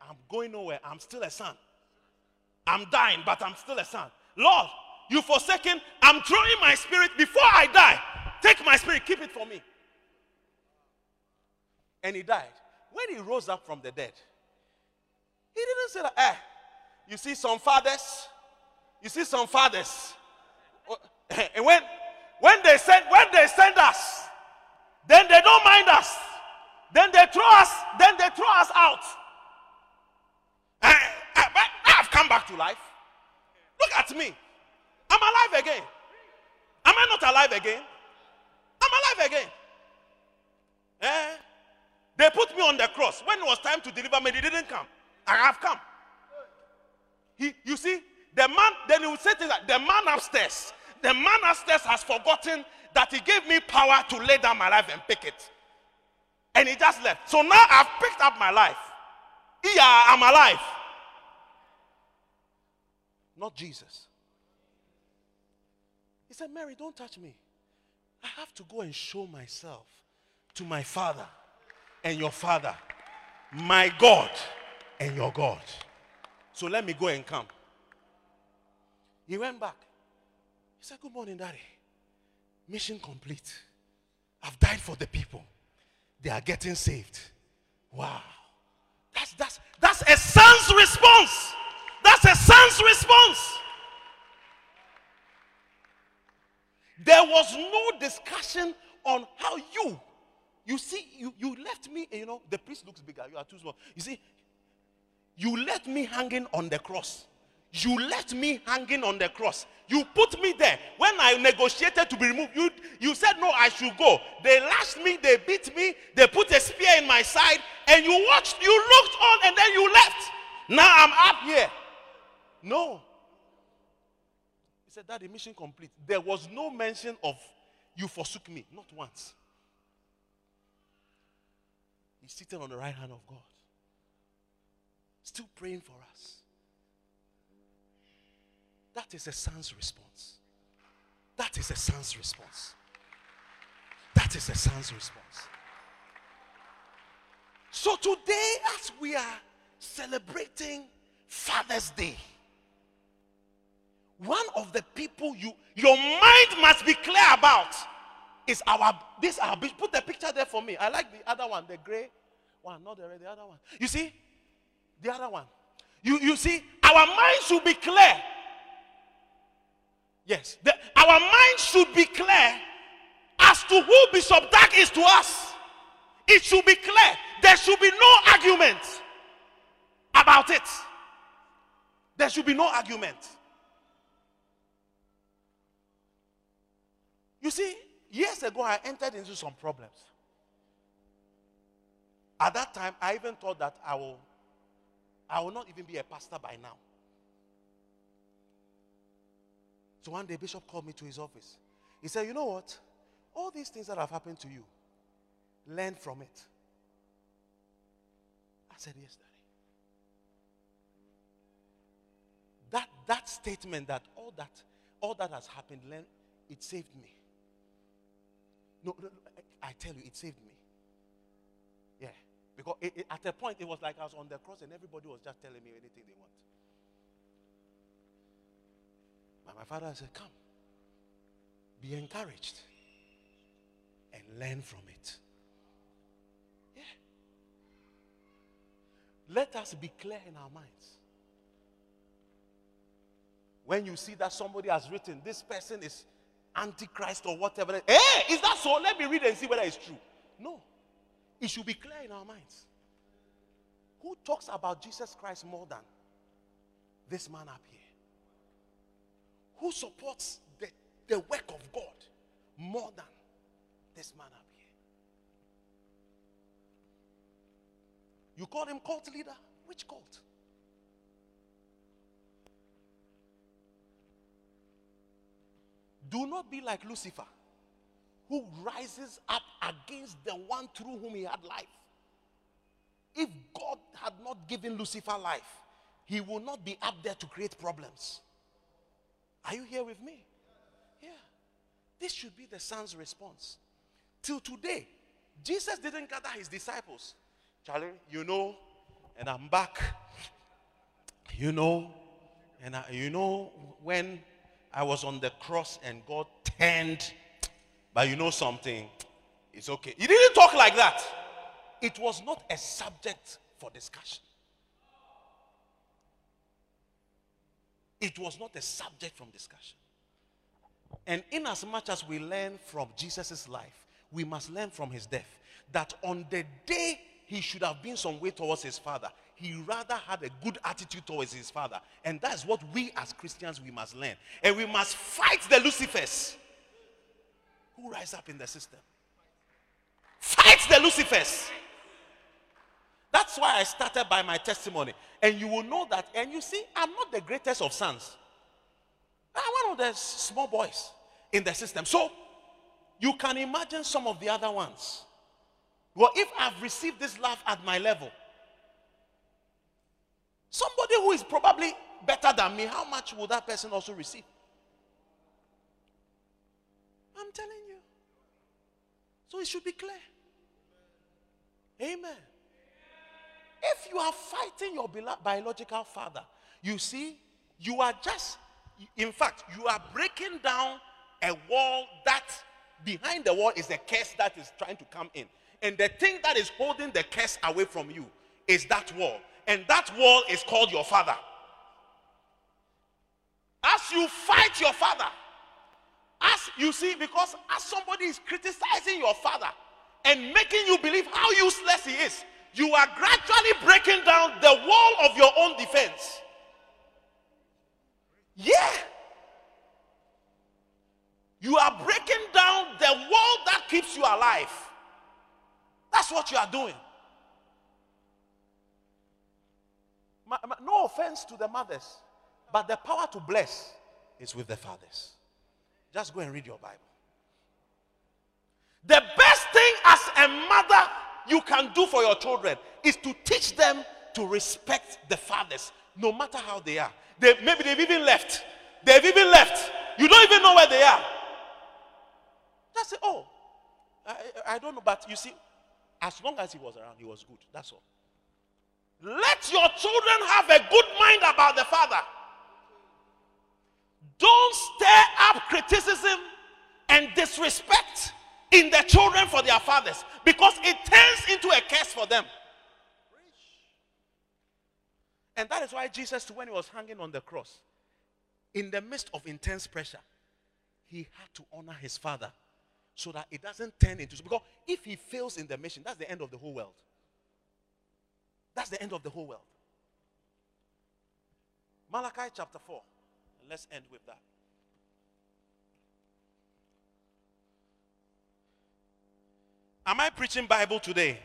I'm going nowhere. I'm still a son. I'm dying, but I'm still a son. Lord, you forsaken, I'm throwing my spirit before I die. Take my spirit, keep it for me. And he died. When he rose up from the dead, he didn't say that, eh, you see some fathers, you see some fathers. And when when they send when they send us, then they don't mind us. Then they throw us, then they throw us out. I, I, I've come back to life. Look at me. I'm alive again. Am I not alive again? I'm alive again. Eh? They put me on the cross. When it was time to deliver me, they didn't come. I have come. He, you see, the man, then he would say things like, the man upstairs, the man upstairs has forgotten that he gave me power to lay down my life and pick it. And he just left. So now I've picked up my life. Yeah, I'm alive. Not Jesus. He said, Mary, don't touch me. I have to go and show myself to my father and your father, my God and your God. So let me go and come. He went back. He said, Good morning, Daddy. Mission complete. I've died for the people. They are getting saved. Wow. That's that's that's a son's response. That's a son's response. There was no discussion on how you, you see, you, you left me, you know, the priest looks bigger, you are too small. You see, you left me hanging on the cross. You left me hanging on the cross. You put me there. When I negotiated to be removed, you, you said, No, I should go. They lashed me, they beat me, they put a spear in my side, and you watched, you looked on, and then you left. Now I'm up here. No. He said, That the mission complete. There was no mention of you forsook me, not once. He's sitting on the right hand of God, still praying for. That is a son's response. That is a son's response. That is a son's response. So today, as we are celebrating Father's Day, one of the people you your mind must be clear about is our this our put the picture there for me. I like the other one, the gray one, not the red, the other one. You see, the other one. You you see, our mind should be clear. Yes, the, our mind should be clear as to who Bishop Dag is to us. It should be clear. There should be no argument about it. There should be no argument. You see, years ago, I entered into some problems. At that time, I even thought that I will, I will not even be a pastor by now. So one day, Bishop called me to his office. He said, You know what? All these things that have happened to you, learn from it. I said, Yes, Daddy. That, that statement that all that all that has happened, learn, it saved me. No, no, I tell you, it saved me. Yeah. Because it, it, at a point, it was like I was on the cross and everybody was just telling me anything they want. My father said, Come, be encouraged and learn from it. Yeah. Let us be clear in our minds. When you see that somebody has written, this person is antichrist or whatever. Hey, eh, is that so? Let me read and see whether it's true. No. It should be clear in our minds. Who talks about Jesus Christ more than this man up here? Who supports the, the work of God more than this man up here? You call him cult leader? Which cult? Do not be like Lucifer, who rises up against the one through whom he had life. If God had not given Lucifer life, he will not be up there to create problems. Are you here with me? Yeah. This should be the son's response. Till today, Jesus didn't gather his disciples. Charlie, you know, and I'm back. You know, and I, you know when I was on the cross and God turned, but you know something, it's okay. He didn't talk like that. It was not a subject for discussion. It was not a subject from discussion. And in as much as we learn from Jesus' life, we must learn from his death that on the day he should have been some way towards his father, he rather had a good attitude towards his father. And that's what we as Christians we must learn. And we must fight the Lucifers who rise up in the system. Fight the Lucifers. That's why I started by my testimony. And you will know that. And you see, I'm not the greatest of sons. I'm one of the small boys in the system. So you can imagine some of the other ones. Well, if I've received this love at my level, Somebody who is probably better than me, how much will that person also receive? I'm telling you. So it should be clear. Amen. If you are fighting your biological father, you see, you are just, in fact, you are breaking down a wall that behind the wall is a curse that is trying to come in. And the thing that is holding the curse away from you is that wall and that wall is called your father. As you fight your father, as you see, because as somebody is criticizing your father and making you believe how useless he is, you are gradually breaking down the wall of your own defense. Yeah. You are breaking down the wall that keeps you alive. That's what you are doing. No offense to the mothers, but the power to bless is with the fathers. Just go and read your Bible. The best thing as a mother you can do for your children is to teach them to respect the fathers, no matter how they are. They, maybe they've even left. They've even left. You don't even know where they are. Just say, oh, I, I don't know, but you see, as long as he was around, he was good. That's all. Let your children have a good mind about the father. Don't stir up criticism and disrespect in the children for their fathers because it turns into a curse for them. And that is why Jesus, when he was hanging on the cross, in the midst of intense pressure, he had to honor his father so that it doesn't turn into because if he fails in the mission, that's the end of the whole world. That's the end of the whole world. Malachi chapter 4. let's end with that. Am I preaching Bible today?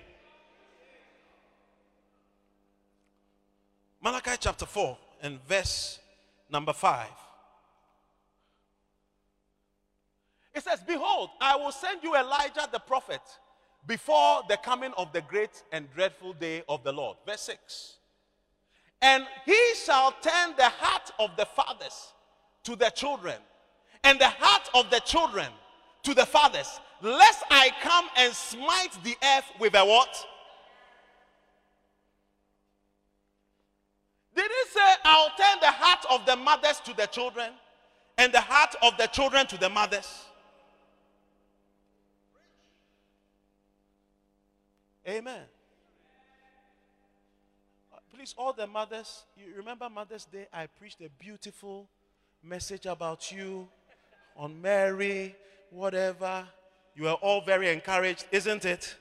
Malachi chapter 4 and verse number 5. It says, Behold, I will send you Elijah the prophet before the coming of the great and dreadful day of the Lord. Verse 6. And he shall turn the heart of the fathers to the children, and the heart of the children to the fathers, lest I come and smite the earth with a what? Did he say, I'll turn the heart of the mothers to the children, and the heart of the children to the mothers? Amen. Please, all the mothers, you remember Mother's Day? I preached a beautiful message about you on Mary, whatever. You are all very encouraged, isn't it?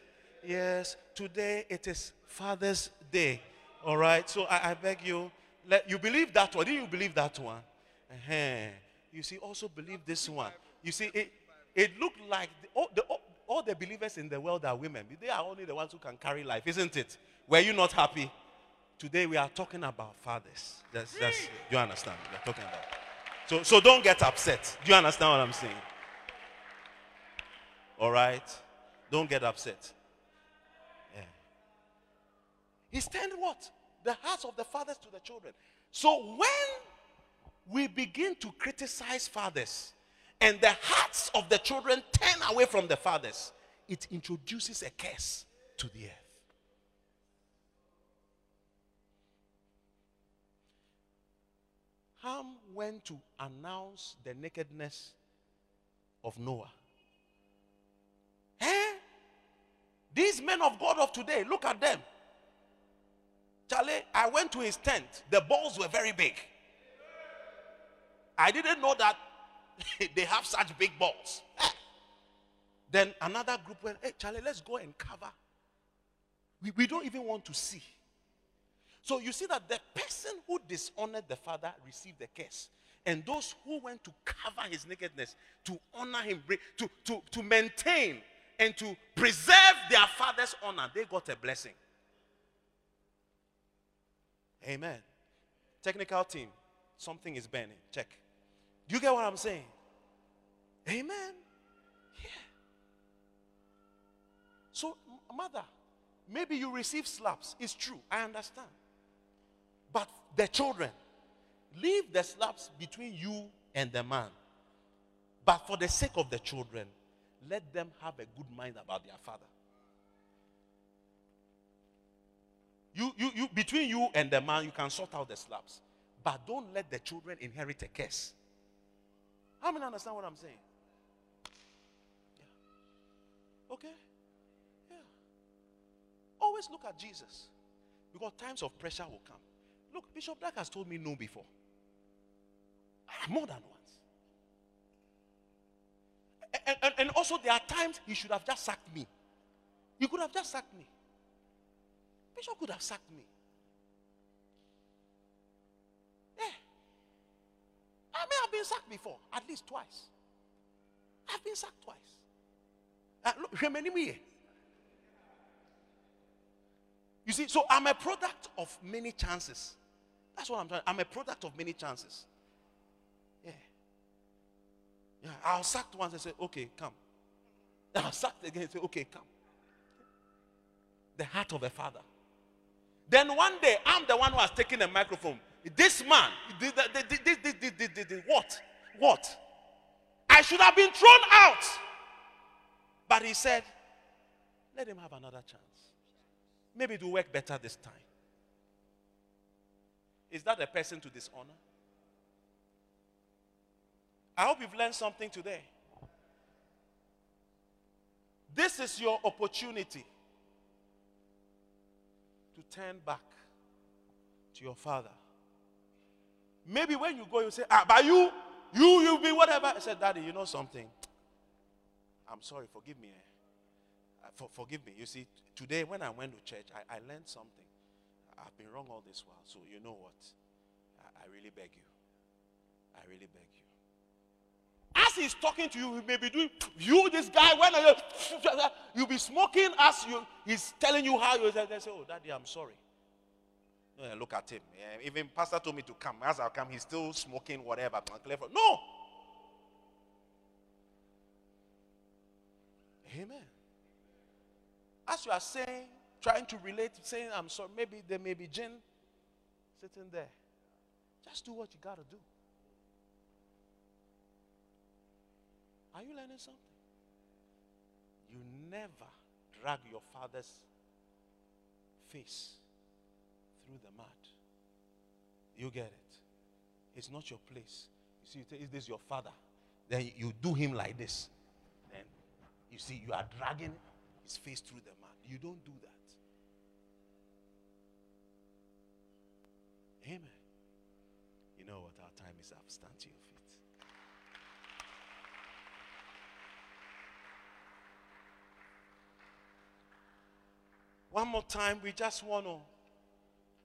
Yes. Today it is Father's Day. All right. So I, I beg you, let you believe that one. Do you believe that one? Uh-huh. You see, also believe this one. You see, it it looked like the, all, the, all the believers in the world are women. They are only the ones who can carry life, isn't it? Were you not happy? Today we are talking about fathers. That's, that's, do you understand? We are talking about. So, so don't get upset. Do you understand what I'm saying? All right? Don't get upset. Yeah. He's turned what? The hearts of the fathers to the children. So when we begin to criticize fathers, and the hearts of the children turn away from the fathers, it introduces a curse to the earth. Ham went to announce the nakedness of Noah. Eh? These men of God of today, look at them. Charlie, I went to his tent. The balls were very big. I didn't know that they have such big balls. Eh. Then another group went, hey, Charlie, let's go and cover. We, we don't even want to see. So you see that the person who dishonored the father received the curse. And those who went to cover his nakedness, to honor him, to, to, to maintain and to preserve their father's honor, they got a blessing. Amen. Technical team, something is burning. Check. Do you get what I'm saying? Amen. Yeah. So, mother, maybe you receive slaps. It's true. I understand. But the children, leave the slaps between you and the man. But for the sake of the children, let them have a good mind about their father. You, you, you, between you and the man, you can sort out the slaps. But don't let the children inherit a curse. How many understand what I'm saying? Yeah. Okay? Yeah. Always look at Jesus. Because times of pressure will come. Look, Bishop Black has told me no before. Ah, more than once. And, and, and also, there are times he should have just sacked me. He could have just sacked me. Bishop could have sacked me. Yeah. I may have been sacked before, at least twice. I've been sacked twice. Uh, look, you see, so I'm a product of many chances. That's what I'm trying. I'm a product of many chances. Yeah. I was sacked once and said, okay, come. I was sacked again and said, okay, come. The heart of a father. Then one day, I'm the one who has taken the microphone. This man, this, this, what? What? I should have been thrown out. But he said, let him have another chance. Maybe it will work better this time. Is that a person to dishonor? I hope you've learned something today. This is your opportunity to turn back to your father. Maybe when you go, you say, Ah, but you, you, you be whatever. I said, Daddy, you know something? I'm sorry, forgive me. Eh? For, forgive me. You see, today when I went to church, I, I learned something. I've been wrong all this while. So you know what? I, I really beg you. I really beg you. As he's talking to you, he may be doing you, this guy, when you you'll be smoking as you he's telling you how you they say, Oh, daddy, I'm sorry. Look at him. Yeah, even pastor told me to come. As I come, he's still smoking whatever. No. Amen. As you are saying, trying to relate, saying, I'm sorry, maybe there may be gin sitting there. Just do what you got to do. Are you learning something? You never drag your father's face through the mud. You get it? It's not your place. You see, is this your father? Then you do him like this. Then you see, you are dragging his face through the mud. You don't do that. Amen. You know what? Our time is up. Stand to your One more time, we just want to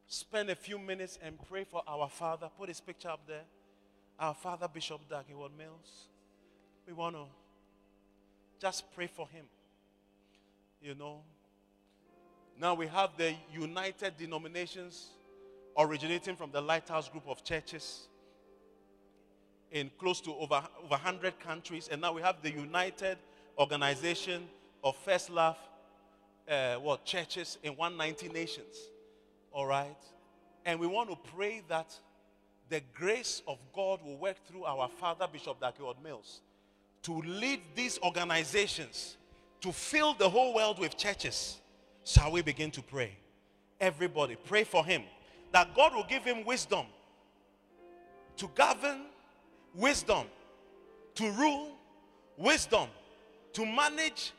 spend a few minutes and pray for our father. Put his picture up there. Our father, Bishop Dag Heward-Mills. We want to just pray for him. You know. Now we have the United Denominations originating from the Lighthouse Group of Churches in close to over, over 100 countries. And now we have the United Organization of First Love uh, what, churches in 190 nations. All right? And we want to pray that the grace of God will work through our father, Bishop Dag Heward-Mills, to lead these organizations to fill the whole world with churches. Shall we begin to pray? Everybody, pray for him that God will give him wisdom to govern, wisdom to rule, wisdom to manage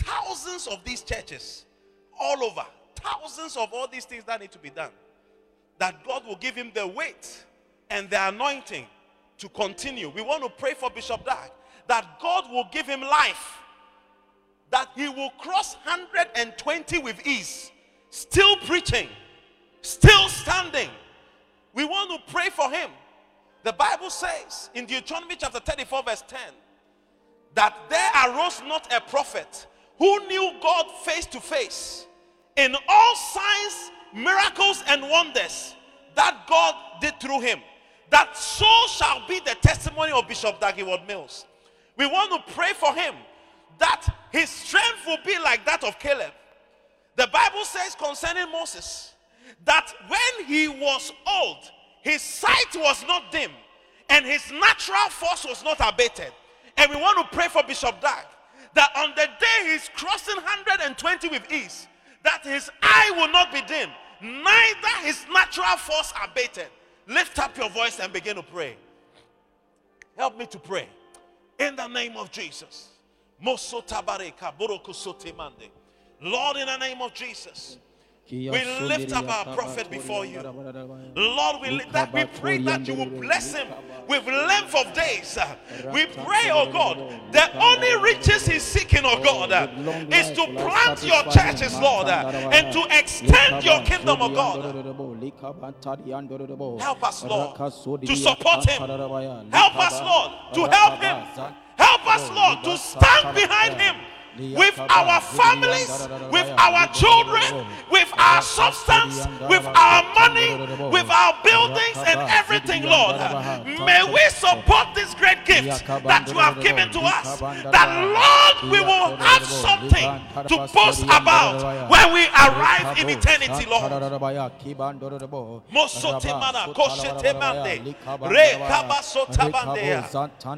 thousands of these churches all over, thousands of all these things that need to be done. That God will give him the weight and the anointing to continue. We want to pray for Bishop Dag that God will give him life, that he will cross 120 with ease, still preaching, still standing. We want to pray for him. The Bible says in Deuteronomy chapter 34, verse 10, that there arose not a prophet who knew God face to face in all signs, miracles, and wonders that God did through him. That so shall be the testimony of Bishop Dag Heward-Mills. We want to pray for him that his strength will be like that of Caleb. The Bible says concerning Moses that when he was old, his sight was not dim and his natural force was not abated. And we want to pray for Bishop Dag that on the day he's crossing 120 with ease, that his eye will not be dim, neither his natural force abated. Lift up your voice and begin to pray. Help me to pray. In the name of Jesus. Lord, in the name of Jesus. We lift up our prophet before you. Lord, we, that we pray that you will bless him with length of days. We pray, oh God, the only riches he's seeking, oh God, is to plant your churches, Lord, and to extend your kingdom, oh God. Help us, Lord, to support him. Help us, Lord, to help him. Help us, Lord, to stand behind him with our families, with our children, with our substance, with our money, with our buildings and everything, Lord. May we support this great gift that you have given to us. That, Lord, we will have something to boast about when we arrive in eternity, Lord.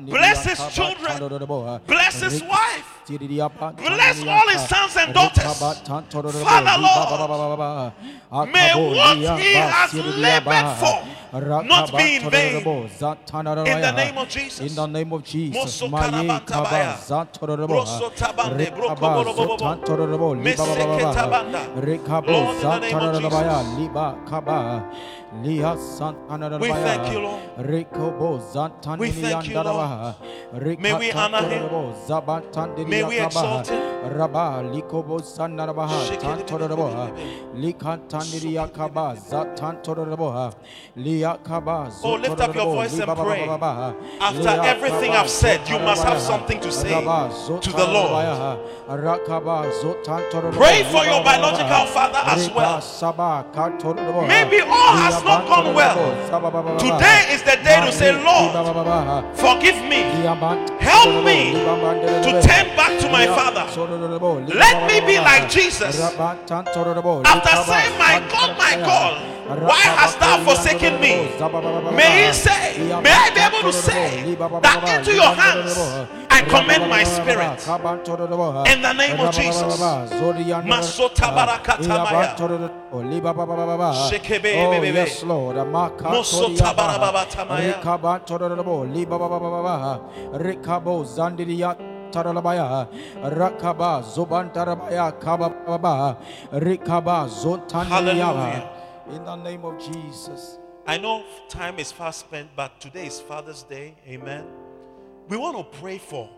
Bless his children, bless his wife. Bless all his sons and daughters. Father, Lord, may what he has labored for not be in vain. In the name of Jesus. In the name of Jesus. Moso Maye karabanta kaba baya. zatorobo. Broso tabande, broko Rekaba borobobo. zotantorobo. Liba Meseke baba baba. tabanda. Rekabo Lord, in the name of. Jesus. Liba kaba. Liha santanarabaya. We thank you, Lord. We thank you, Lord. May we honor him. May we exalt him. Raba likobo sanarabaha. Shekere Tantorobo. bebe Likantandiriya kaba. Zatantorobo. Liya kaba. Oh, lift up your voice and pray. After everything. I've said, you must have something to say to the Lord. Pray for your biological father as well. Maybe all has not gone well. Today is the day to say, Lord, forgive me. Help me to turn back to my father. Let me be like Jesus. After saying, My God, my God, why hast thou forsaken me? May he say, may I be able to say that into your hands I commend my spirit. In the name of Jesus. Masota barakatamaya. Shekebe Oh, yes, Lord. Mosota. Rikabo Zandiria. Taralabaya, Rakaba, Zobantarabaya, Kababa, Rikaba. In the name of Jesus. I know time is fast spent, but today is Father's Day. Amen. We want to pray for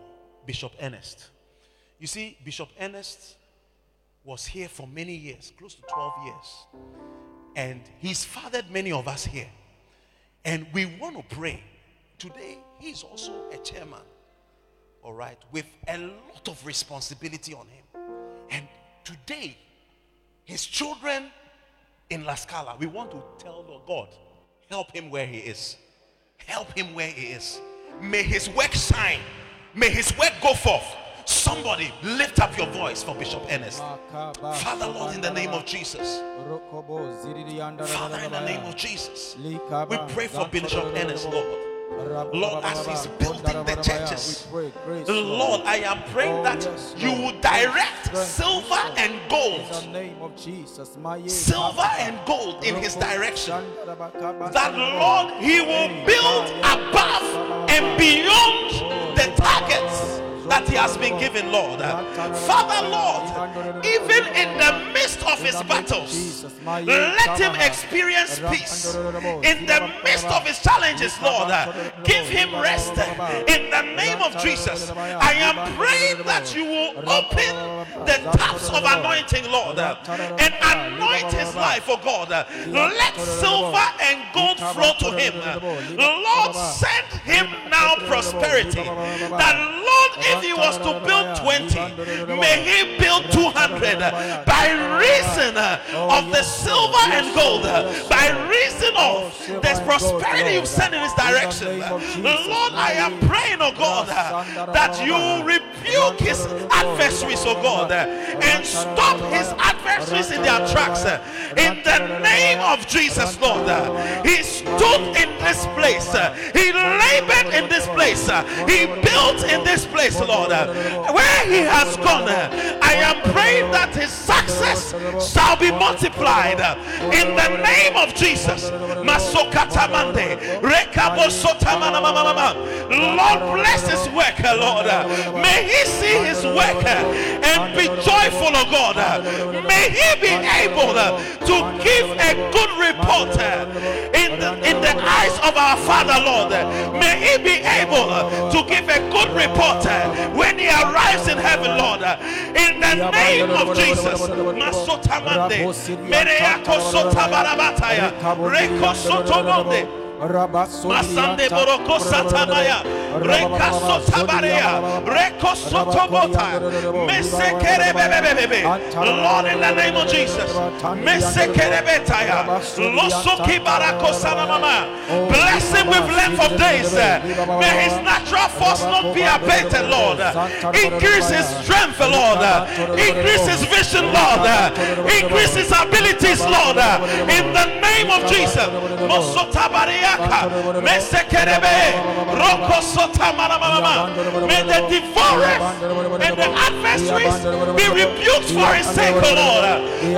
Bishop Ernest. You see, Bishop Ernest was here for many years, close to 12 years. And he's fathered many of us here. And we want to pray. Today, he's also a chairman, all right, with a lot of responsibility on him. And today, his children in La Scala, we want to tell Lord God, help him where he is. Help him where he is. May his work shine. May his work go forth. Somebody lift up your voice for Bishop Ernest. Father, Lord, in the name of Jesus. Father, in the name of Jesus. We pray for Bishop Ernest, Lord. Lord, as he's building the churches, Lord, I am praying that you will direct silver and gold, silver and gold in his direction. That, Lord, he will build above and beyond the targets that he has been given, Lord. Father, Lord, even in the midst of his battles, let him experience peace. In the midst of his challenges, Lord, give him rest. In the name of Jesus, I am praying that you will open the taps of anointing, Lord, and anoint his life, oh God. Let silver and gold flow to him. Lord, send him now prosperity. That, Lord, if he was to build 20, may he build 200 by reason uh, of the silver and gold, uh, by reason of the prosperity you've sent in his direction. Uh, Lord, I am praying, oh God, that you rebuke his adversaries, oh God, and stop his adversaries in their tracks. In the name of Jesus, Lord, he stood in this place, he labored in this place, he built in this place, Lord. Where he has gone, I am praying that his success shall be multiplied in the name of Jesus. Lord, bless his work, Lord. May he see his work and be joyful, oh God. May he be able to give a good report in the, in the eyes of our Father, Lord. May he be able to give a good report when he arrives in heaven, Lord. In the name of Jesus. Masotamande, Mereako sotabarabataya, Reko sotomonde. Masande boroko reka sotabarea, reko sotobota, Mesekerebebebebe. Lord, in the name of Jesus, mesekere betaya, losoki barako sanamama. Bless him with length of days. May his natural force not be abated, Lord. Increase his strength, Lord. Increase his vision, Lord. Increase his abilities, Lord. In the name of Jesus. Mosotabaria. May the devourers and the adversaries be rebuked for his sake, O Lord.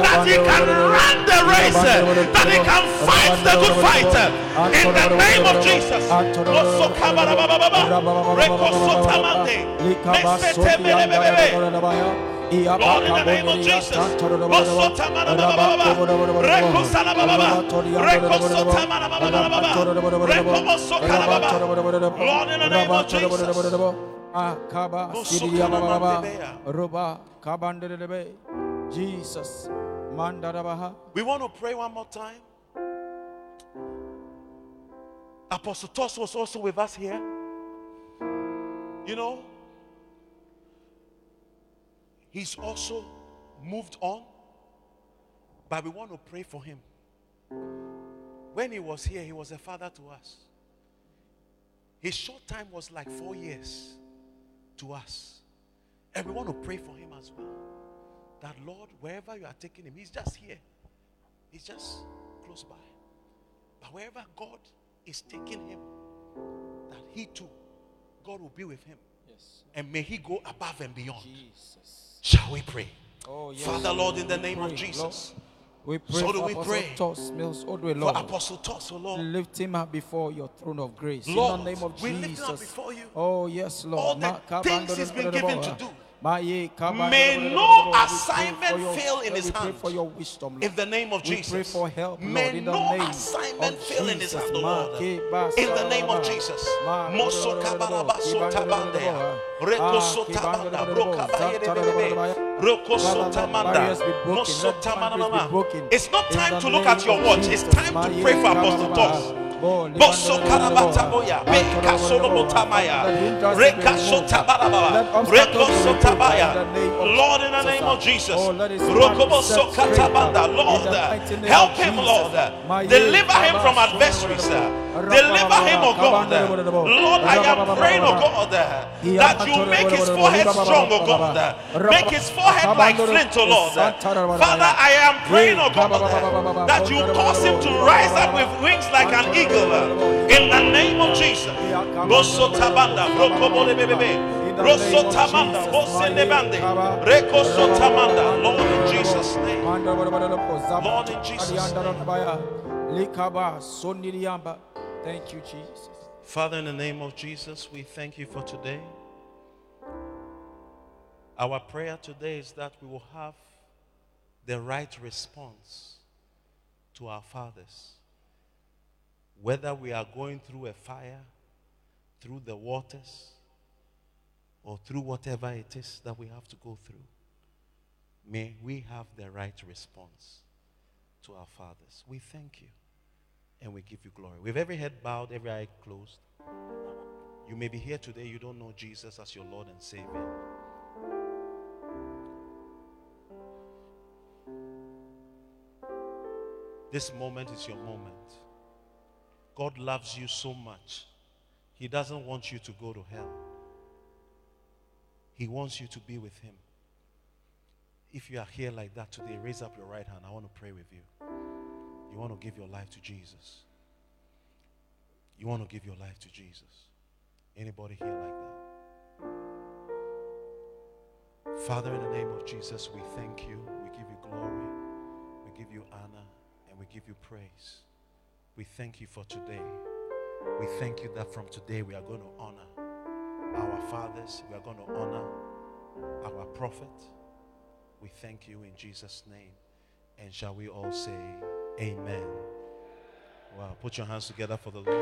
That he can run the race, that he can fight the good fight. In the name of Jesus. Jesus. We want to pray one more time. Apostle Toss was also with us here. You know, he's also moved on, but we want to pray for him. When he was here, he was a father to us. His short time was like four years to us. And we want to pray for him as well. That Lord, wherever you are taking him, he's just here. He's just close by. But wherever God is taking him, that he too, God will be with him. Yes And may he go above and beyond. Jesus Shall we pray? Oh yes Father, Lord, in the name of Jesus, Lord. We pray So do we Apostle pray. Toss Mills Odwe, for Apostle Toss, oh Lord, Lift him up before your throne of grace. Lord, in the name of we Jesus. lift him up before you. Oh, yes, Lord. All the things he's been given to do. Ma- ye- kabando- May no assignment your- fail in his hand. for your wisdom, Lord. in the name of We Jesus. pray for help, Lord, May no assignment fail in his hand, Lord. In the name of Jesus. Moso kabaraba. Reko. Roko. Moso tamanama. It's not time to look at your watch. It's time to pray for Apostle Toss. Boso karabata boya, beka solobo tamaya, reka sota barababa, reko sota. Lord, in the name of Jesus, rokobo sokata Lord, help him, Lord, deliver him from adversaries, deliver him, oh God. Lord, I am praying, oh God, that you make his forehead strong, oh God, make his forehead like flint, oh Lord. Father, I am praying, oh God, that you cause him to rise up with wings like an eagle, in the name of Jesus. Lord, in Jesus' name. Lord in Jesus' name. Thank you, Jesus. Father, in the name of Jesus, we thank you for today. Our prayer today is that we will have the right response to our fathers. Whether we are going through a fire, through the waters, or through whatever it is that we have to go through, may we have the right response to our fathers. We thank you and we give you glory. With every head bowed, every eye closed, you may be here today, you don't know Jesus as your Lord and Savior. This moment is your moment. God loves you so much. He doesn't want you to go to hell. He wants you to be with Him. If you are here like that today, raise up your right hand. I want to pray with you. You want to give your life to Jesus. You want to give your life to Jesus. Anybody here like that? Father, in the name of Jesus, we thank you. We give you glory. We give you honor. And we give you praise. We thank you for today. We thank you that from today we are going to honor our fathers. We are going to honor our prophet. We thank you in Jesus' name. And shall we all say, Amen? Wow. Put your hands together for the Lord.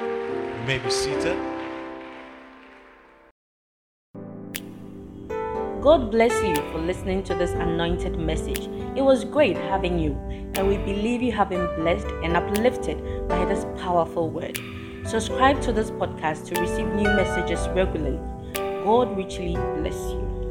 You may be seated. God bless you for listening to this anointed message. It was great having you, and we believe you have been blessed and uplifted by this powerful word. Subscribe to this podcast to receive new messages regularly. God richly bless you.